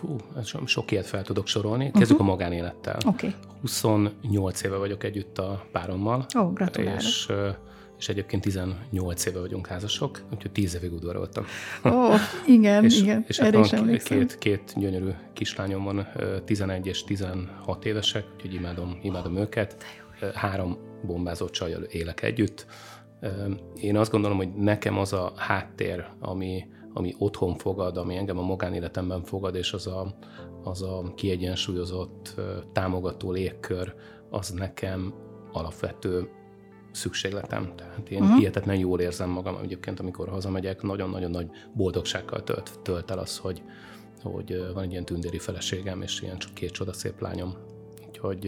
Hú, sok ilyet fel tudok sorolni. Kezdjük uh-huh. a magánélettel. Okay. 28 éve vagyok együtt a párommal. Ó, oh, gratulálok. És, és egyébként 18 éve vagyunk házasok, úgyhogy 10 évig udvaroltam. Ó, oh, igen, és, igen, és hát van két, két gyönyörű kislányom van, 11 és 16 évesek, úgyhogy imádom, imádom őket. Három bombázott csajjal élek együtt. Én azt gondolom, hogy nekem az a háttér, ami, ami otthon fogad, ami engem a magánéletemben fogad, és az a, az a kiegyensúlyozott, támogató légkör, az nekem alapvető szükségletem. Tehát én uh-huh. hihetetlen jól érzem magam egyébként, amikor hazamegyek, nagyon-nagyon nagy boldogsággal tölt, tölt el az, hogy, hogy van egy ilyen tündéri feleségem, és ilyen csak két csoda szép lányom. Úgyhogy,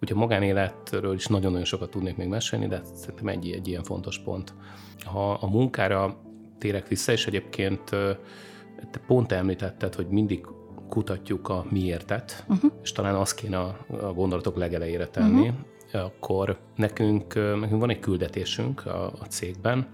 úgyhogy a magánéletről is nagyon-nagyon sokat tudnék még mesélni, de szerintem egy, egy ilyen fontos pont. Ha a munkára térek vissza, és egyébként te pont említetted, hogy mindig kutatjuk a miértet, uh-huh. és talán azt kéne a, a gondolatok legelejére tenni, uh-huh. akkor nekünk, nekünk van egy küldetésünk a, a cégben,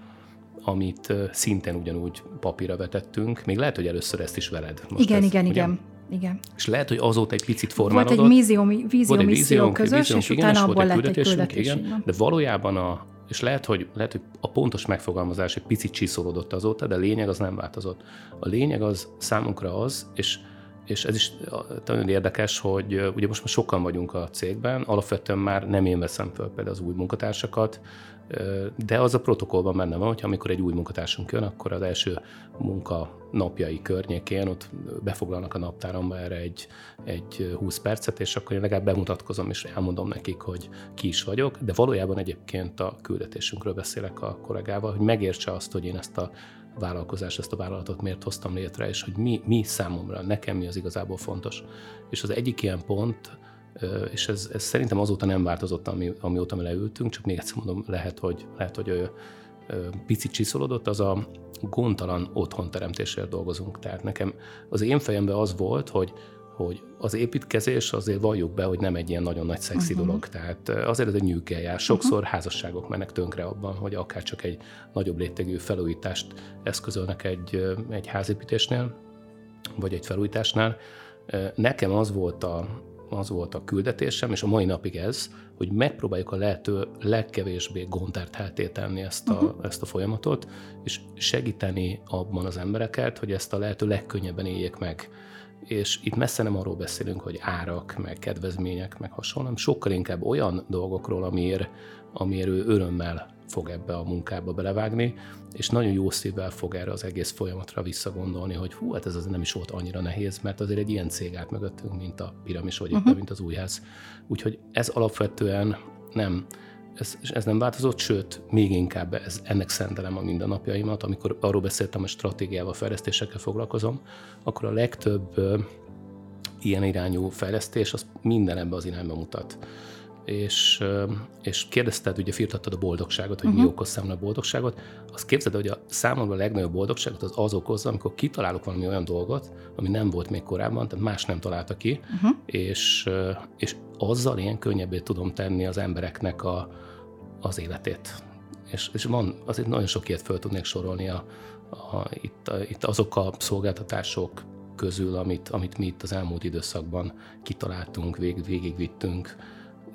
amit szintén ugyanúgy papírra vetettünk. Még lehet, hogy először ezt is veled. Most igen, ez, igen, ugye? igen. Igen. És lehet, hogy azóta egy picit formálódott. Volt egy vízió, vízió, volt egy vízió közös, víziónk, és igen, utána abból lett egy küldetés. Igen, de valójában a, és lehet hogy, lehet, hogy a pontos megfogalmazás egy picit csiszolódott azóta, de a lényeg az nem változott. A lényeg az számunkra az, és és ez is nagyon érdekes, hogy ugye most már sokan vagyunk a cégben, alapvetően már nem én veszem föl például az új munkatársakat, de az a protokollban benne van, hogy amikor egy új munkatársunk jön, akkor az első munka napjai környékén ott befoglalnak a naptáramba erre egy, egy 20 percet, és akkor én legalább bemutatkozom, és elmondom nekik, hogy ki is vagyok, de valójában egyébként a küldetésünkről beszélek a kollégával, hogy megértse azt, hogy én ezt a vállalkozást, ezt a vállalatot miért hoztam létre, és hogy mi, mi számomra, nekem mi az igazából fontos. És az egyik ilyen pont, és ez, ez szerintem azóta nem változott, ami, amióta mi leültünk, csak még egyszer mondom, lehet, hogy, lehet, hogy picit csiszolódott, az a gondtalan otthonteremtésért dolgozunk. Tehát nekem az én fejemben az volt, hogy hogy az építkezés azért valljuk be, hogy nem egy ilyen nagyon nagy szexi uh-huh. dolog. Tehát azért ez egy nyűkeljár. Sokszor uh-huh. házasságok mennek tönkre abban, hogy akár csak egy nagyobb rétegű felújítást eszközölnek egy, egy házépítésnél, vagy egy felújításnál. Nekem az volt a, az volt a küldetésem, és a mai napig ez, hogy megpróbáljuk a lehető legkevésbé gondtárt tenni ezt a, uh-huh. ezt a folyamatot, és segíteni abban az embereket, hogy ezt a lehető legkönnyebben éljék meg és itt messze nem arról beszélünk, hogy árak, meg kedvezmények, meg hasonló, hanem sokkal inkább olyan dolgokról, amiért, amiért ő örömmel fog ebbe a munkába belevágni, és nagyon jó szívvel fog erre az egész folyamatra visszagondolni, hogy hú, hát ez az nem is volt annyira nehéz, mert azért egy ilyen cég állt mögöttünk, mint a piramis, vagy uh-huh. mint az újház. Úgyhogy ez alapvetően nem ez, ez nem változott, sőt, még inkább ez, ennek szentelem a mindennapjaimat. Amikor arról beszéltem, hogy stratégiával, fejlesztésekkel foglalkozom, akkor a legtöbb ö, ilyen irányú fejlesztés, az minden ebbe az irányba mutat. És, és kérdezted, ugye firtattad a boldogságot, hogy uh-huh. mi mhm. okoz számomra a boldogságot. Azt képzeld, hogy a számomra a legnagyobb boldogságot az az okozza, amikor kitalálok valami olyan dolgot, ami nem volt még korábban, tehát más nem találta ki, uh-huh. és, és azzal ilyen könnyebbé tudom tenni az embereknek a, az életét. És, és van, azért nagyon sok ilyet föl tudnék sorolni a, a, itt, a, itt azok a szolgáltatások közül, amit, amit mi itt az elmúlt időszakban kitaláltunk, vég, végigvittünk.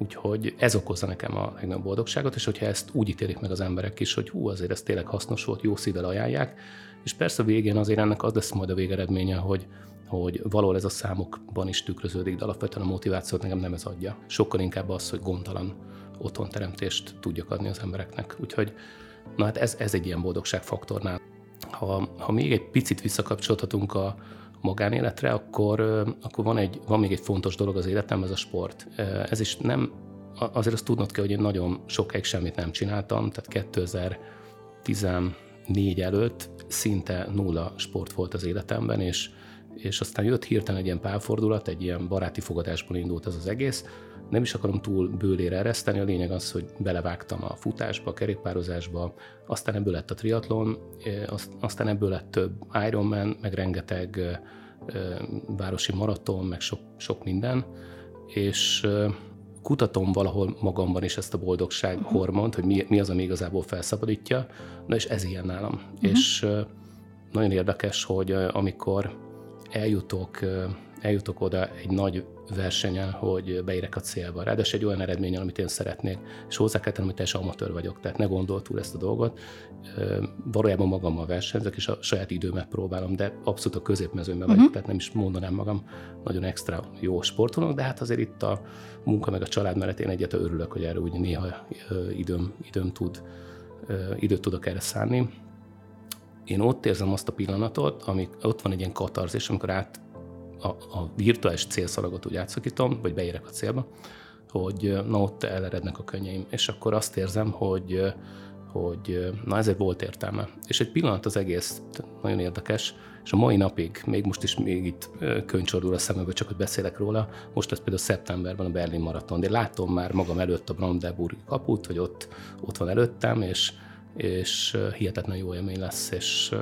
Úgyhogy ez okozza nekem a legnagyobb boldogságot, és hogyha ezt úgy ítélik meg az emberek is, hogy hú, azért ez tényleg hasznos volt, jó szívvel ajánlják, és persze a végén azért ennek az lesz majd a végeredménye, hogy, hogy valahol ez a számokban is tükröződik, de alapvetően a motivációt nekem nem ez adja. Sokkal inkább az, hogy gondtalan otthonteremtést tudjak adni az embereknek. Úgyhogy na hát ez, ez egy ilyen boldogságfaktornál. Ha, ha még egy picit visszakapcsolhatunk a magánéletre, akkor, akkor van, egy, van még egy fontos dolog az életem, ez a sport. Ez is nem, azért azt tudnod kell, hogy én nagyon sokáig semmit nem csináltam, tehát 2014 előtt szinte nulla sport volt az életemben, és, és aztán jött hirtelen egy ilyen pálfordulat, egy ilyen baráti fogadásból indult ez az egész, nem is akarom túl bőlére ereszteni, a lényeg az, hogy belevágtam a futásba, a kerékpározásba, aztán ebből lett a triatlon, aztán ebből lett több Ironman, meg rengeteg városi maraton, meg sok, sok minden, és kutatom valahol magamban is ezt a boldogság uh-huh. hormont, hogy mi, mi az, ami igazából felszabadítja, na és ez ilyen nálam. Uh-huh. És nagyon érdekes, hogy amikor eljutok, eljutok oda egy nagy versenyen, hogy beérek a célba. Ráadásul egy olyan eredményen, amit én szeretnék, és hozzá kell tennem, hogy teljesen amatőr vagyok, tehát ne gondol túl ezt a dolgot. Valójában magammal versenyzek, és a saját időmet próbálom, de abszolút a középmezőnyben vagyok, uh-huh. tehát nem is mondanám magam nagyon extra jó sportolónak, de hát azért itt a munka meg a család mellett én egyet örülök, hogy erre úgy néha időm, időm tud, időt tudok erre szánni. Én ott érzem azt a pillanatot, amik ott van egy ilyen katarzis, amikor át a, a virtuális célszalagot úgy átszakítom, vagy beérek a célba, hogy na ott elerednek a könnyeim. És akkor azt érzem, hogy, hogy na ezért volt értelme. És egy pillanat az egész nagyon érdekes, és a mai napig, még most is még itt könycsordul a szemembe, csak hogy beszélek róla, most lesz például szeptemberben a Berlin Maraton, de látom már magam előtt a Brandenburg kaput, hogy ott, ott van előttem, és, és hihetetlen jó élmény lesz, és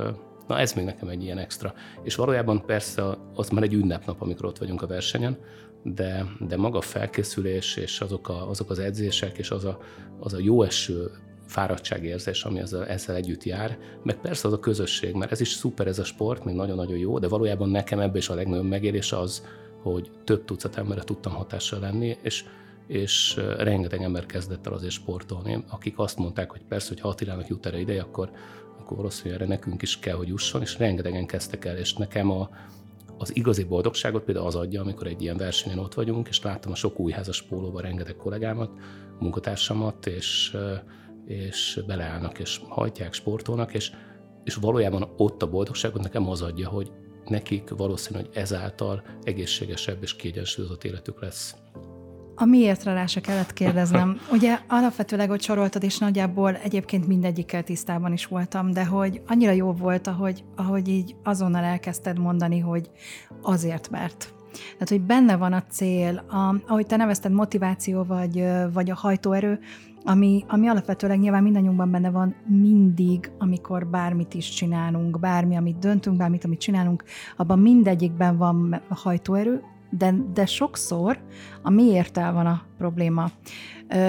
na ez még nekem egy ilyen extra. És valójában persze az már egy ünnepnap, amikor ott vagyunk a versenyen, de, de maga a felkészülés, és azok, a, azok az edzések, és az a, az a jó eső fáradtságérzés, ami ezzel, ezzel együtt jár, meg persze az a közösség, mert ez is szuper ez a sport, még nagyon-nagyon jó, de valójában nekem ebben is a legnagyobb megélés az, hogy több tucat emberre tudtam hatással lenni, és, és rengeteg ember kezdett el azért sportolni, akik azt mondták, hogy persze, hogy ha Attilának jut erre ideje, akkor, akkor valószínűleg erre nekünk is kell, hogy jusson, és rengetegen kezdtek el, és nekem a, az igazi boldogságot például az adja, amikor egy ilyen versenyen ott vagyunk, és láttam a sok új házas pólóban rengeteg kollégámat, munkatársamat, és, és beleállnak, és hajtják, sportolnak, és, és valójában ott a boldogságot nekem az adja, hogy nekik valószínű, hogy ezáltal egészségesebb és kiegyensúlyozott életük lesz. A miértre rá se kellett kérdeznem. Ugye alapvetőleg, hogy soroltad, és nagyjából egyébként mindegyikkel tisztában is voltam, de hogy annyira jó volt, ahogy, ahogy így azonnal elkezdted mondani, hogy azért, mert. Tehát, hogy benne van a cél, a, ahogy te nevezted, motiváció vagy, vagy a hajtóerő, ami, ami alapvetőleg nyilván mindannyiunkban benne van mindig, amikor bármit is csinálunk, bármi, amit döntünk, bármit, amit csinálunk, abban mindegyikben van hajtóerő, de, de sokszor a miértel van a probléma.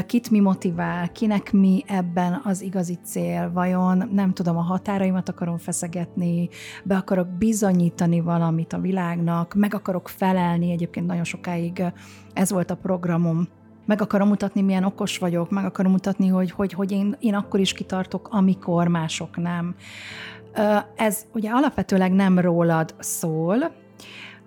Kit mi motivál, kinek mi ebben az igazi cél, vajon nem tudom, a határaimat akarom feszegetni, be akarok bizonyítani valamit a világnak, meg akarok felelni, egyébként nagyon sokáig ez volt a programom, meg akarom mutatni, milyen okos vagyok, meg akarom mutatni, hogy, hogy, hogy én, én akkor is kitartok, amikor mások nem. Ez ugye alapvetőleg nem rólad szól,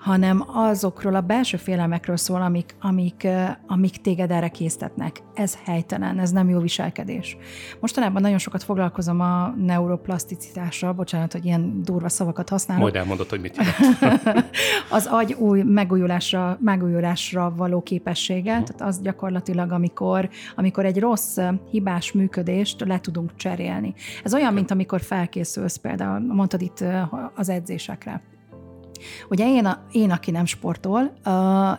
hanem azokról a belső félelmekről szól, amik, amik, amik téged erre késztetnek. Ez helytelen, ez nem jó viselkedés. Mostanában nagyon sokat foglalkozom a neuroplaszticitással, bocsánat, hogy ilyen durva szavakat használok. Majd elmondod, hogy mit jelent. az agy új megújulásra, megújulásra való képessége, uh-huh. tehát az gyakorlatilag, amikor, amikor egy rossz, hibás működést le tudunk cserélni. Ez olyan, mint amikor felkészülsz például, mondtad itt az edzésekre Ugye én, a, én aki nem sportol,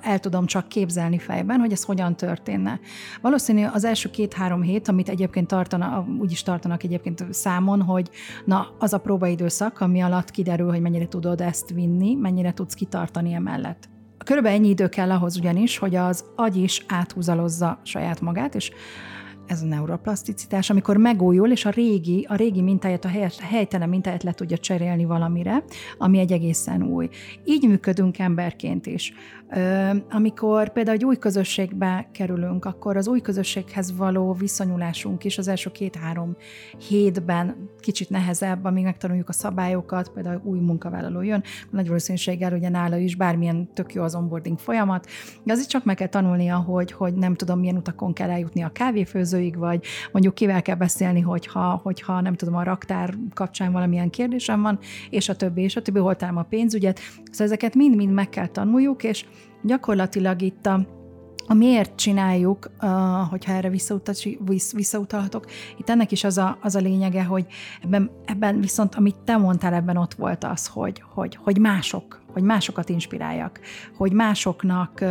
el tudom csak képzelni fejben, hogy ez hogyan történne. Valószínű az első két-három hét, amit egyébként tartana, úgy is tartanak egyébként számon, hogy na, az a próbaidőszak, ami alatt kiderül, hogy mennyire tudod ezt vinni, mennyire tudsz kitartani emellett. Körülbelül ennyi idő kell ahhoz ugyanis, hogy az agy is áthúzalozza saját magát, és ez a neuroplaszticitás, amikor megújul, és a régi, a régi mintáját, a helytelen mintáját le tudja cserélni valamire, ami egy egészen új. Így működünk emberként is. Amikor például egy új közösségbe kerülünk, akkor az új közösséghez való viszonyulásunk is az első két-három hétben kicsit nehezebb, amíg megtanuljuk a szabályokat, például új munkavállaló jön, nagy valószínűséggel ugye nála is bármilyen tök jó az onboarding folyamat, de azért csak meg kell tanulnia, hogy, hogy nem tudom, milyen utakon kell eljutni a kávéfőzőig, vagy mondjuk kivel kell beszélni, hogyha, hogyha nem tudom, a raktár kapcsán valamilyen kérdésem van, és a többi, és a többi, hol a pénzügyet. Szóval ezeket mind-mind meg kell tanuljuk, és gyakorlatilag itt a, a miért csináljuk, uh, hogyha erre visszautal, visszautalhatok, itt ennek is az a, az a lényege, hogy ebben, ebben viszont, amit te mondtál, ebben ott volt az, hogy, hogy, hogy mások, hogy másokat inspiráljak, hogy másoknak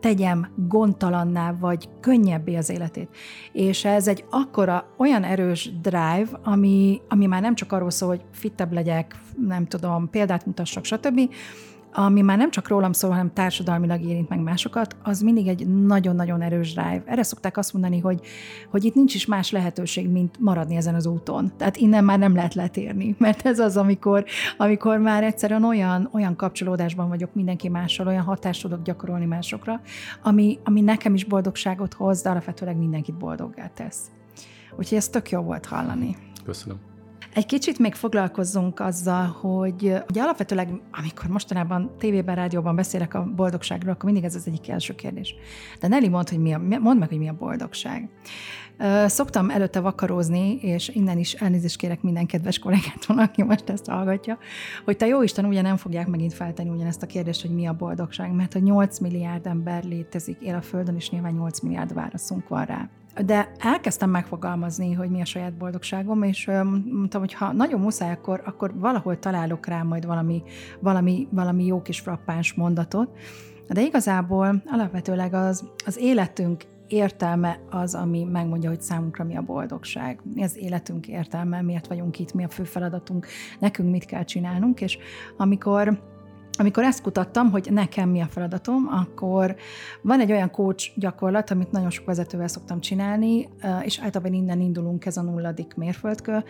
tegyem gondtalanná, vagy könnyebbé az életét. És ez egy akkora, olyan erős drive, ami, ami már nem csak arról szól, hogy fittebb legyek, nem tudom, példát mutassak, stb., ami már nem csak rólam szól, hanem társadalmilag érint meg másokat, az mindig egy nagyon-nagyon erős drive. Erre szokták azt mondani, hogy, hogy itt nincs is más lehetőség, mint maradni ezen az úton. Tehát innen már nem lehet letérni, mert ez az, amikor, amikor már egyszerűen olyan, olyan kapcsolódásban vagyok mindenki mással, olyan hatást tudok gyakorolni másokra, ami, ami nekem is boldogságot hoz, de alapvetőleg mindenkit boldoggá tesz. Úgyhogy ez tök jó volt hallani. Köszönöm. Egy kicsit még foglalkozzunk azzal, hogy ugye alapvetőleg, amikor mostanában tévében, rádióban beszélek a boldogságról, akkor mindig ez az egyik első kérdés. De Nelly mond, hogy mi a, mondd meg, hogy mi a boldogság. Szoktam előtte vakarózni, és innen is elnézést kérek minden kedves kollégától, aki most ezt hallgatja, hogy te jó Isten ugye nem fogják megint feltenni ugyanezt a kérdést, hogy mi a boldogság, mert a 8 milliárd ember létezik, él a Földön, és nyilván 8 milliárd válaszunk van rá. De elkezdtem megfogalmazni, hogy mi a saját boldogságom, és mondtam, hogy ha nagyon muszáj, akkor, akkor valahol találok rá majd valami, valami, valami jó kis frappáns mondatot. De igazából alapvetőleg az, az életünk értelme az, ami megmondja, hogy számunkra mi a boldogság, mi az életünk értelme, miért vagyunk itt, mi a fő feladatunk, nekünk mit kell csinálnunk, és amikor amikor ezt kutattam, hogy nekem mi a feladatom, akkor van egy olyan coach gyakorlat, amit nagyon sok vezetővel szoktam csinálni, és általában innen indulunk, ez a nulladik mérföldkő,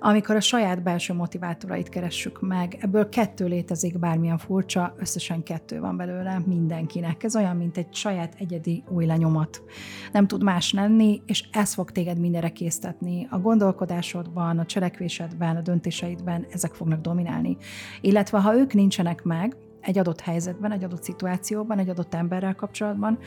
amikor a saját belső motivátorait keressük meg. Ebből kettő létezik, bármilyen furcsa, összesen kettő van belőle mindenkinek. Ez olyan, mint egy saját egyedi új lenyomat. Nem tud más lenni, és ez fog téged mindenre késztetni. A gondolkodásodban, a cselekvésedben, a döntéseidben ezek fognak dominálni. Illetve ha ők nincsenek meg, egy adott helyzetben, egy adott szituációban, egy adott emberrel kapcsolatban,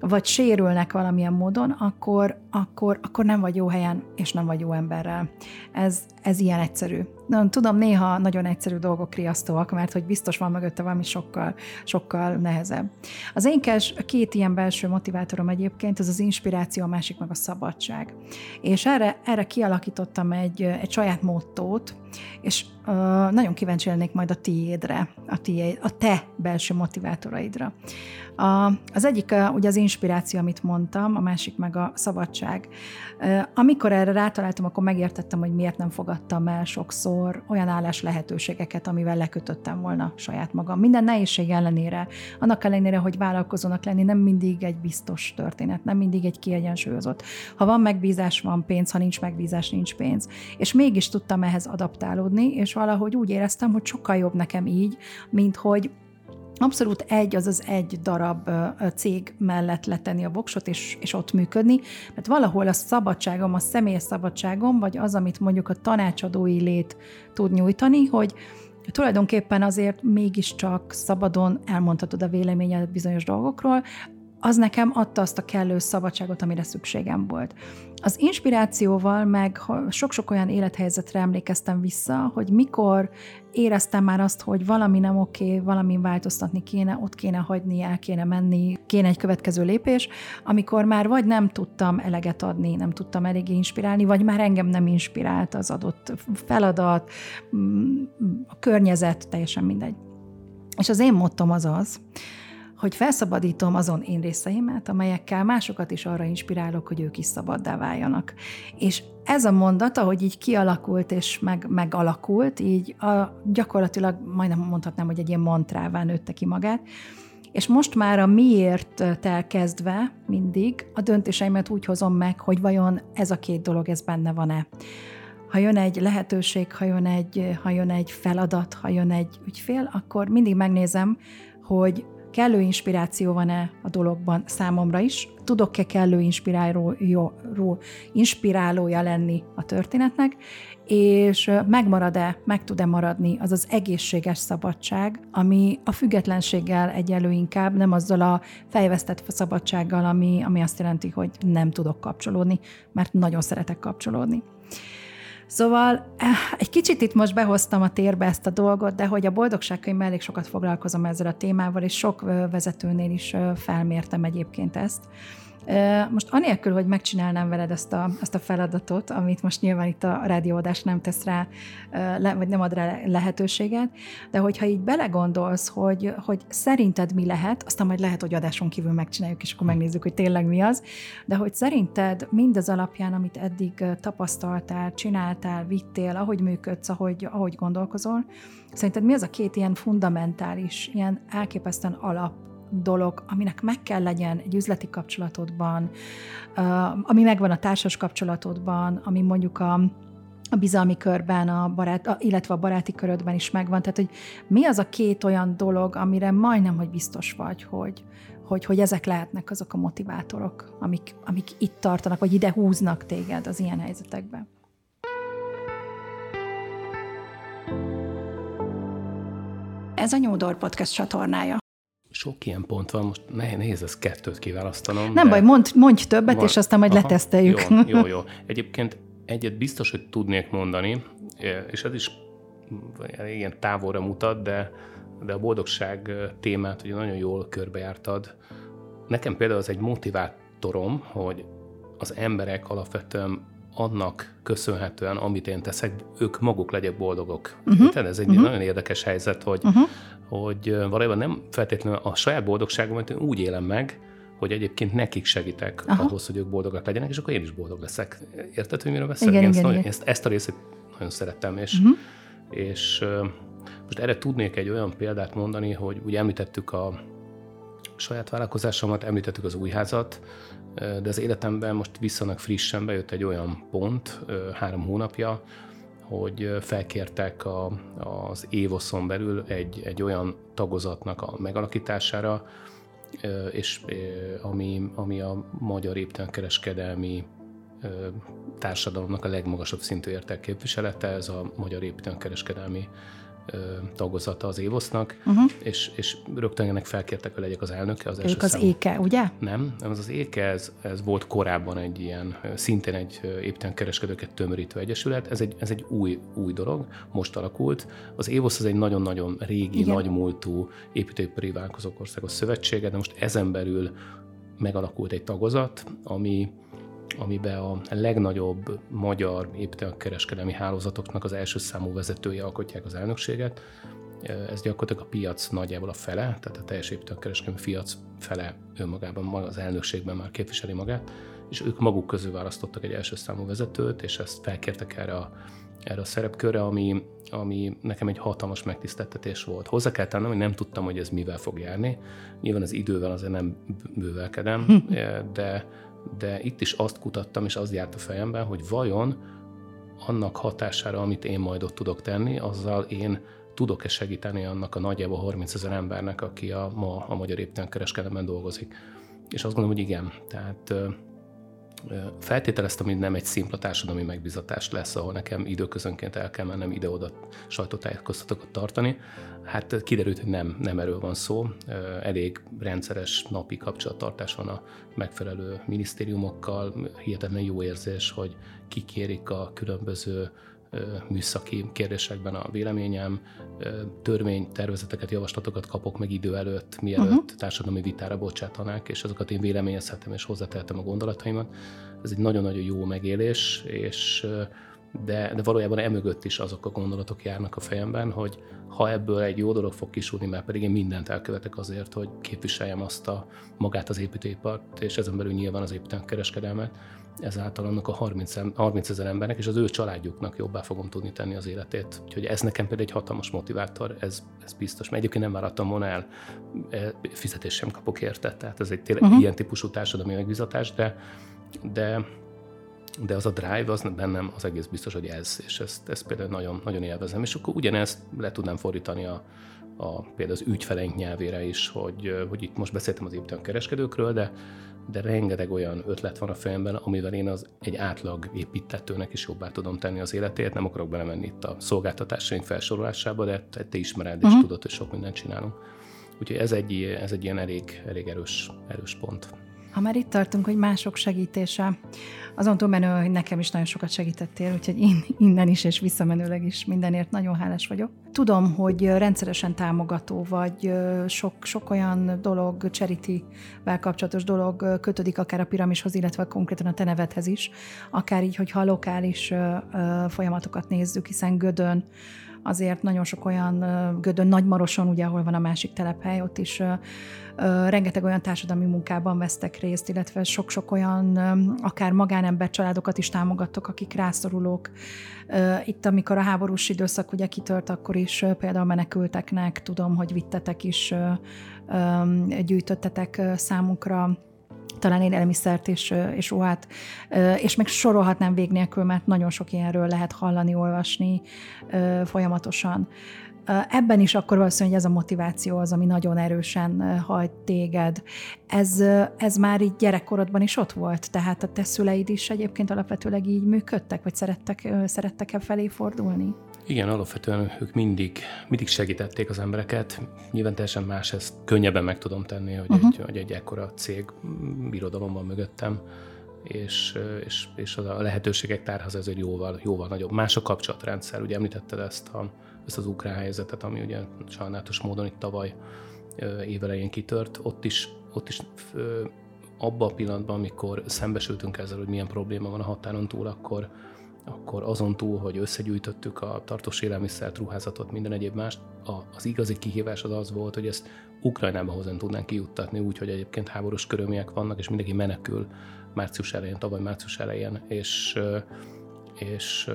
vagy sérülnek valamilyen módon, akkor, akkor, akkor nem vagy jó helyen, és nem vagy jó emberrel. Ez, ez ilyen egyszerű. Na, tudom, néha nagyon egyszerű dolgok riasztóak, mert hogy biztos van mögötte valami sokkal, sokkal nehezebb. Az én kes, két ilyen belső motivátorom egyébként, az az inspiráció, a másik meg a szabadság. És erre, erre kialakítottam egy, egy saját mottót, és uh, nagyon kíváncsi lennék majd a tiédre, a, tiéd, a te belső motivátoraidra. A, az egyik ugye az inspiráció, amit mondtam, a másik meg a szabadság. Amikor erre rátaláltam, akkor megértettem, hogy miért nem fogadtam el sokszor olyan állás lehetőségeket, amivel lekötöttem volna saját magam. Minden nehézség ellenére, annak ellenére, hogy vállalkozónak lenni nem mindig egy biztos történet, nem mindig egy kiegyensúlyozott. Ha van megbízás, van pénz, ha nincs megbízás, nincs pénz. És mégis tudtam ehhez adaptálódni, és valahogy úgy éreztem, hogy sokkal jobb nekem így, mint hogy abszolút egy, azaz egy darab cég mellett letenni a voksot, és, és ott működni, mert valahol a szabadságom, a személyes szabadságom, vagy az, amit mondjuk a tanácsadói lét tud nyújtani, hogy tulajdonképpen azért mégiscsak szabadon elmondhatod a véleményed bizonyos dolgokról, az nekem adta azt a kellő szabadságot, amire szükségem volt. Az inspirációval meg sok-sok olyan élethelyzetre emlékeztem vissza, hogy mikor éreztem már azt, hogy valami nem oké, valami változtatni kéne, ott kéne hagyni, el kéne menni, kéne egy következő lépés, amikor már vagy nem tudtam eleget adni, nem tudtam eléggé inspirálni, vagy már engem nem inspirált az adott feladat, mm, a környezet, teljesen mindegy. És az én mottom az az, hogy felszabadítom azon én részeimet, amelyekkel másokat is arra inspirálok, hogy ők is szabaddá váljanak. És ez a mondat, ahogy így kialakult és meg, megalakult, így a, gyakorlatilag majdnem mondhatnám, hogy egy ilyen mantrává nőtte ki magát, és most már a miért elkezdve mindig a döntéseimet úgy hozom meg, hogy vajon ez a két dolog, ez benne van-e. Ha jön egy lehetőség, ha jön egy, ha jön egy feladat, ha jön egy ügyfél, akkor mindig megnézem, hogy kellő inspiráció van-e a dologban számomra is, tudok-e kellő inspiráló, inspirálója lenni a történetnek, és megmarad-e, meg tud-e maradni az az egészséges szabadság, ami a függetlenséggel egyelő inkább, nem azzal a fejvesztett szabadsággal, ami, ami azt jelenti, hogy nem tudok kapcsolódni, mert nagyon szeretek kapcsolódni. Szóval eh, egy kicsit itt most behoztam a térbe ezt a dolgot, de hogy a boldogságkönyvben elég sokat foglalkozom ezzel a témával, és sok vezetőnél is felmértem egyébként ezt. Most anélkül, hogy megcsinálnám veled ezt a, ezt a feladatot, amit most nyilván itt a rádióadás nem tesz rá, vagy nem ad rá lehetőséget, de hogyha így belegondolsz, hogy, hogy szerinted mi lehet, aztán majd lehet, hogy adáson kívül megcsináljuk, és akkor megnézzük, hogy tényleg mi az, de hogy szerinted mindaz alapján, amit eddig tapasztaltál, csináltál, vittél, ahogy működsz, ahogy, ahogy gondolkozol, szerinted mi az a két ilyen fundamentális, ilyen elképesztően alap dolog, aminek meg kell legyen egy üzleti kapcsolatodban, ami megvan a társas kapcsolatodban, ami mondjuk a a bizalmi körben, a barát, a, illetve a baráti körödben is megvan. Tehát, hogy mi az a két olyan dolog, amire majdnem, hogy biztos vagy, hogy, hogy, hogy ezek lehetnek azok a motivátorok, amik, amik itt tartanak, vagy ide húznak téged az ilyen helyzetekben. Ez a Nyúdor Podcast csatornája. Sok ilyen pont van, most nehéz ez kettőt kiválasztanom. Nem baj, mondj, mondj többet, van. és aztán majd Aha, leteszteljük. Jó, jó, jó. Egyébként egyet biztos, hogy tudnék mondani, és ez is ilyen távolra mutat, de, de a boldogság témát ugye nagyon jól körbejártad. Nekem például az egy motivátorom, hogy az emberek alapvetően annak köszönhetően, amit én teszek, ők maguk legyek boldogok. Uh-huh. Tehát ez egy uh-huh. nagyon érdekes helyzet, hogy, uh-huh. Hogy valójában nem feltétlenül a saját boldogságomat úgy élem meg, hogy egyébként nekik segítek Aha. ahhoz, hogy ők boldogak legyenek, és akkor én is boldog leszek. Érted, hogy miről beszélek? Igen, igen, igen. Ezt, ezt a részét nagyon szerettem, és, uh-huh. és most erre tudnék egy olyan példát mondani, hogy ugye említettük a saját vállalkozásomat, említettük az új házat, de az életemben most viszonylag frissen bejött egy olyan pont, három hónapja, hogy felkértek a, az évoszon belül egy, egy olyan tagozatnak a megalakítására, és ami, ami a magyar építőkereskedelmi társadalomnak a legmagasabb szintű értek képviselete, ez a Magyar Építőkereskedelmi tagozata az Évosznak, uh-huh. és, és rögtön ennek felkértek, hogy legyek az elnöke. Az ők az éke, ugye? Nem, nem az az éke, ez, ez volt korábban egy ilyen, szintén egy építően kereskedőket tömörítő egyesület. Ez egy, ez egy új, új dolog, most alakult. Az Évosz az egy nagyon-nagyon régi, Igen. nagymúltú építőipari vállalkozók országos szövetsége, de most ezen belül megalakult egy tagozat, ami amiben a legnagyobb magyar építőkereskedelmi hálózatoknak az első számú vezetője alkotják az elnökséget. Ez gyakorlatilag a piac nagyjából a fele, tehát a teljes építőkereskedelmi piac fele önmagában, maga az elnökségben már képviseli magát, és ők maguk közül választottak egy első számú vezetőt, és ezt felkértek erre a, erre a szerepkörre, ami, ami nekem egy hatalmas megtiszteltetés volt. Hozzá kell tennem, hogy nem tudtam, hogy ez mivel fog járni. Nyilván az idővel azért nem bővelkedem, de de itt is azt kutattam, és az járt a fejemben, hogy vajon annak hatására, amit én majd ott tudok tenni, azzal én tudok-e segíteni annak a nagyjából 30 ezer embernek, aki a, ma a magyar építőkereskedelemben dolgozik. És azt gondolom, hogy igen. Tehát feltételeztem, hogy nem egy szimpla társadalmi megbizatás lesz, ahol nekem időközönként el kell mennem ide-oda sajtótájékoztatókat tartani. Hát kiderült, hogy nem, nem erről van szó. Elég rendszeres napi kapcsolattartás van a megfelelő minisztériumokkal. Hihetetlen jó érzés, hogy kikérik a különböző műszaki kérdésekben a véleményem, törvénytervezeteket, javaslatokat kapok meg idő előtt, mielőtt uh-huh. társadalmi vitára bocsátanák, és azokat én véleményezhetem és hozzátehetem a gondolataimat. Ez egy nagyon-nagyon jó megélés, és de, de valójában emögött is azok a gondolatok járnak a fejemben, hogy ha ebből egy jó dolog fog kisúlni, mert pedig én mindent elkövetek azért, hogy képviseljem azt a magát az építőipart, és ezen belül nyilván az építőkereskedelmet, ezáltal annak a 30, 30 ezer embernek és az ő családjuknak jobbá fogom tudni tenni az életét. Úgyhogy ez nekem például egy hatalmas motivátor, ez, ez biztos. Mert egyébként nem várattam volna el, e, fizetést sem kapok érte, tehát ez egy tényleg uh-huh. ilyen típusú társadalmi megbizatás, de, de de az a drive, az bennem az egész biztos, hogy ez, és ezt, ezt például nagyon, nagyon élvezem. És akkor ugyanezt le tudnám fordítani a, a, például az ügyfeleink nyelvére is, hogy, hogy itt most beszéltem az kereskedőkről, de de rengeteg olyan ötlet van a fejemben, amivel én az egy átlag építetőnek is jobbá tudom tenni az életét. Nem akarok belemenni itt a szolgáltatásaink felsorolásába, de te ismered uh-huh. és mhm. tudod, hogy sok mindent csinálunk. Úgyhogy ez egy, ez egy ilyen elég, elég erős, erős pont. Ha már itt tartunk, hogy mások segítése, azon túl menő, hogy nekem is nagyon sokat segítettél, úgyhogy én innen is és visszamenőleg is mindenért nagyon hálás vagyok. Tudom, hogy rendszeresen támogató vagy, sok, sok olyan dolog, charity-vel kapcsolatos dolog kötődik akár a piramishoz, illetve konkrétan a te nevedhez is, akár így, hogyha a lokális folyamatokat nézzük, hiszen Gödön azért nagyon sok olyan Gödön, Nagymaroson, ugye, ahol van a másik telephely, ott is rengeteg olyan társadalmi munkában vesztek részt, illetve sok-sok olyan akár magánember családokat is támogattok, akik rászorulók. Itt, amikor a háborús időszak ugye kitört, akkor is például menekülteknek tudom, hogy vittetek is, gyűjtöttetek számukra talán élelmiszert és, és ruhát, és meg sorolhatnám vég nélkül, mert nagyon sok ilyenről lehet hallani, olvasni folyamatosan. Ebben is akkor valószínűleg ez a motiváció az, ami nagyon erősen hajt téged. Ez, ez már így gyerekkorodban is ott volt? Tehát a te szüleid is egyébként alapvetőleg így működtek, vagy szerettek, szerettek-e felé fordulni? Igen, alapvetően ők mindig, mindig segítették az embereket. Nyilván teljesen más, ezt könnyebben meg tudom tenni, hogy, uh-huh. egy, hogy egy ekkora cég birodalom van mögöttem, és, és, és a lehetőségek tárház ezért jóval, jóval nagyobb. Más a kapcsolatrendszer, ugye említetted ezt, a, ezt az ukrán helyzetet, ami ugye sajnálatos módon itt tavaly évelején kitört, ott is, ott is abban a pillanatban, amikor szembesültünk ezzel, hogy milyen probléma van a határon túl, akkor, akkor azon túl, hogy összegyűjtöttük a tartós élelmiszert, ruházatot, minden egyéb más, az igazi kihívás az az volt, hogy ezt Ukrajnába hozzá tudnánk kijuttatni, úgyhogy egyébként háborús körülmények vannak, és mindenki menekül március elején, tavaly március elején, és, és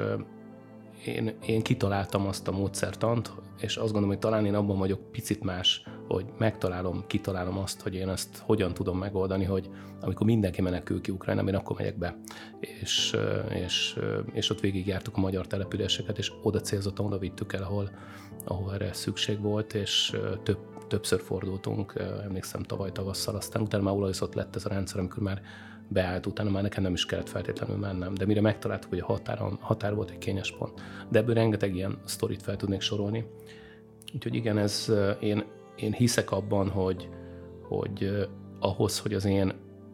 én, én kitaláltam azt a módszertant, és azt gondolom, hogy talán én abban vagyok picit más, hogy megtalálom, kitalálom azt, hogy én ezt hogyan tudom megoldani, hogy amikor mindenki menekül ki Ukrajnába, én akkor megyek be. És, és, és ott végigjártuk a magyar településeket, és oda célzottan oda vittük el, ahol, ahol erre szükség volt, és több, többször fordultunk, emlékszem tavaly tavasszal, aztán utána már olajszott lett ez a rendszer, amikor már beállt, utána már nekem nem is kellett feltétlenül mennem, de mire megtaláltuk, hogy a határon, határ volt egy kényes pont. De ebből rengeteg ilyen sztorit fel tudnék sorolni. Úgyhogy igen, ez én, én hiszek abban, hogy, hogy ahhoz, hogy az én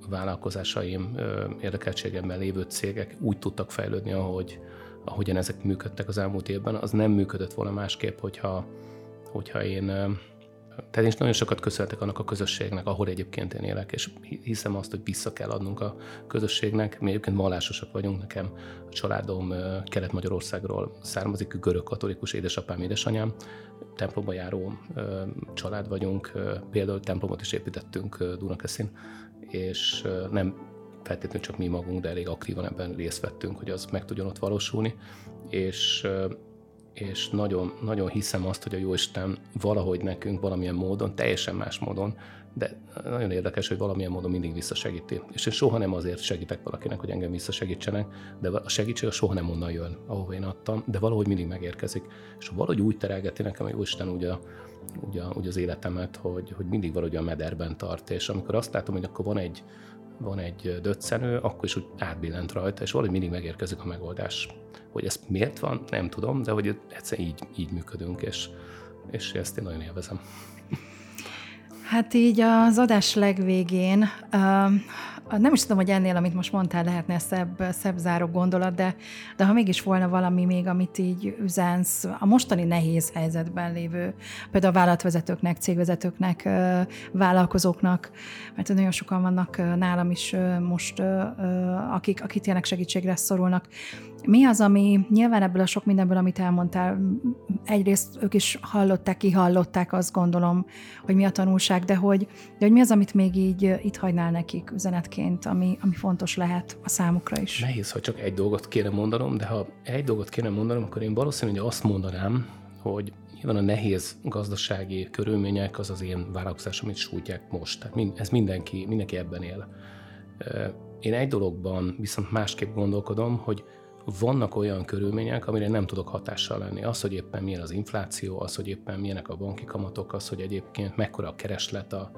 vállalkozásaim érdekeltségemben lévő cégek úgy tudtak fejlődni, ahogy, ahogyan ezek működtek az elmúlt évben, az nem működött volna másképp, hogyha, hogyha én tehát én nagyon sokat köszönhetek annak a közösségnek, ahol egyébként én élek, és hiszem azt, hogy vissza kell adnunk a közösségnek. Mi egyébként vallásosak vagyunk, nekem a családom Kelet-Magyarországról származik, görög katolikus édesapám, édesanyám, templomba járó család vagyunk, például templomot is építettünk Dunakeszin, és nem feltétlenül csak mi magunk, de elég aktívan ebben részt vettünk, hogy az meg tudjon ott valósulni, és és nagyon, nagyon hiszem azt, hogy a Jóisten valahogy nekünk valamilyen módon, teljesen más módon, de nagyon érdekes, hogy valamilyen módon mindig visszasegíti. És én soha nem azért segítek valakinek, hogy engem visszasegítsenek, de a segítség soha nem onnan jön, ahova én adtam, de valahogy mindig megérkezik. És valahogy úgy terelgeti nekem a Jóisten úgy, a, úgy, a, úgy az életemet, hogy, hogy mindig valahogy a mederben tart. És amikor azt látom, hogy akkor van egy, van egy döccenő, akkor is úgy átbillent rajta, és valahogy mindig megérkezik a megoldás. Hogy ez miért van, nem tudom, de hogy egyszerűen így, így működünk, és, és ezt én nagyon élvezem. Hát így az adás legvégén, nem is tudom, hogy ennél, amit most mondtál, lehetne szebb, szebb záró gondolat, de, de ha mégis volna valami még, amit így üzensz a mostani nehéz helyzetben lévő, például a vállalatvezetőknek, cégvezetőknek, vállalkozóknak, mert nagyon sokan vannak nálam is most, akik, akik tényleg segítségre szorulnak. Mi az, ami nyilván ebből a sok mindenből, amit elmondtál, egyrészt ők is hallották, kihallották, azt gondolom, hogy mi a tanulság, de hogy, de hogy mi az, amit még így itt hagynál nekik üzenetként, ami, ami fontos lehet a számukra is? Nehéz, ha csak egy dolgot kéne mondanom, de ha egy dolgot kéne mondanom, akkor én valószínűleg azt mondanám, hogy nyilván a nehéz gazdasági körülmények az az én vállalkozásom, amit sújtják most. Tehát ez mindenki, mindenki ebben él. Én egy dologban viszont másképp gondolkodom, hogy vannak olyan körülmények, amire nem tudok hatással lenni. Az, hogy éppen milyen az infláció, az, hogy éppen milyenek a banki kamatok, az, hogy egyébként mekkora a kereslet a,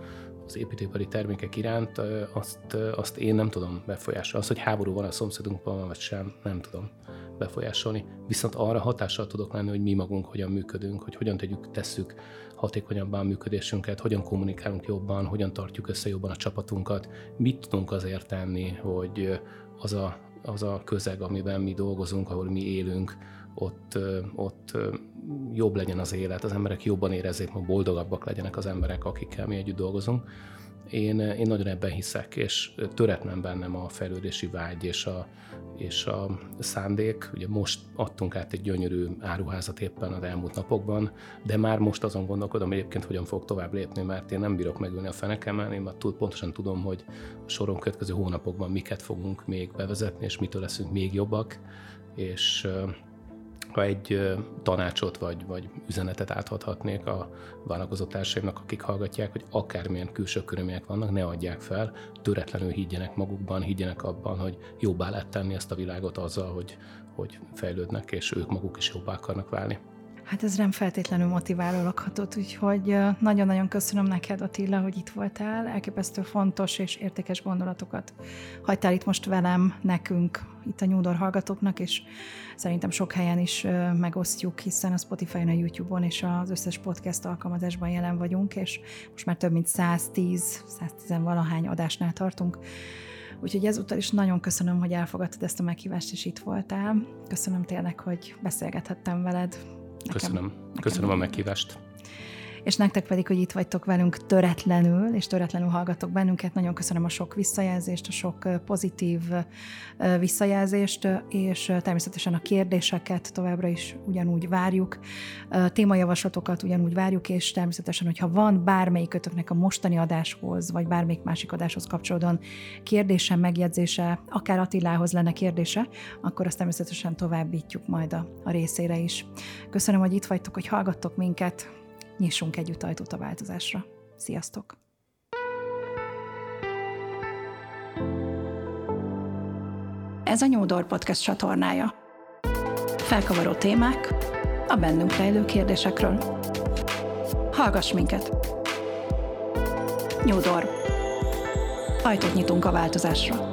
az építőipari termékek iránt, azt, azt én nem tudom befolyásolni. Az, hogy háború van a szomszédunkban, vagy sem, nem tudom befolyásolni. Viszont arra hatással tudok lenni, hogy mi magunk hogyan működünk, hogy hogyan tegyük, tesszük hatékonyabban a működésünket, hogyan kommunikálunk jobban, hogyan tartjuk össze jobban a csapatunkat, mit tudunk azért tenni, hogy az a, az a közeg, amiben mi dolgozunk, ahol mi élünk, ott, ott jobb legyen az élet, az emberek jobban érezzék, hogy boldogabbak legyenek az emberek, akikkel mi együtt dolgozunk. Én, én nagyon ebben hiszek, és töretlen bennem a fejlődési vágy és a, és a szándék. Ugye most adtunk át egy gyönyörű áruházat éppen az elmúlt napokban, de már most azon gondolkodom egyébként, hogyan fog tovább lépni, mert én nem bírok megülni a fenekemen, én már túl pontosan tudom, hogy a soron következő hónapokban miket fogunk még bevezetni, és mitől leszünk még jobbak, és ha egy tanácsot vagy, vagy üzenetet átadhatnék a vállalkozó társaimnak, akik hallgatják, hogy akármilyen külső körülmények vannak, ne adják fel, töretlenül higgyenek magukban, higgyenek abban, hogy jobbá lehet tenni ezt a világot azzal, hogy, hogy fejlődnek, és ők maguk is jobbá akarnak válni. Hát ez nem feltétlenül motiváló lakhatott, úgyhogy nagyon-nagyon köszönöm neked, Attila, hogy itt voltál. Elképesztő fontos és értékes gondolatokat hagytál itt most velem, nekünk, itt a Nyúdor hallgatóknak, és szerintem sok helyen is megosztjuk, hiszen a Spotify-on, a YouTube-on és az összes podcast alkalmazásban jelen vagyunk, és most már több mint 110, 110 valahány adásnál tartunk. Úgyhogy ezúttal is nagyon köszönöm, hogy elfogadtad ezt a meghívást, és itt voltál. Köszönöm tényleg, hogy beszélgethettem veled. Nekem, köszönöm. Nekem köszönöm a meghívást és nektek pedig, hogy itt vagytok velünk töretlenül, és töretlenül hallgatok bennünket. Nagyon köszönöm a sok visszajelzést, a sok pozitív visszajelzést, és természetesen a kérdéseket továbbra is ugyanúgy várjuk, témajavaslatokat ugyanúgy várjuk, és természetesen, hogyha van bármelyikötöknek a mostani adáshoz, vagy bármelyik másik adáshoz kapcsolódóan kérdése, megjegyzése, akár Attilához lenne kérdése, akkor azt természetesen továbbítjuk majd a, a részére is. Köszönöm, hogy itt vagytok, hogy hallgattok minket, nyissunk együtt ajtót a változásra. Sziasztok! Ez a Nyúdor Podcast csatornája. Felkavaró témák a bennünk rejlő kérdésekről. Hallgass minket! Nyúdor. Ajtót nyitunk a változásra.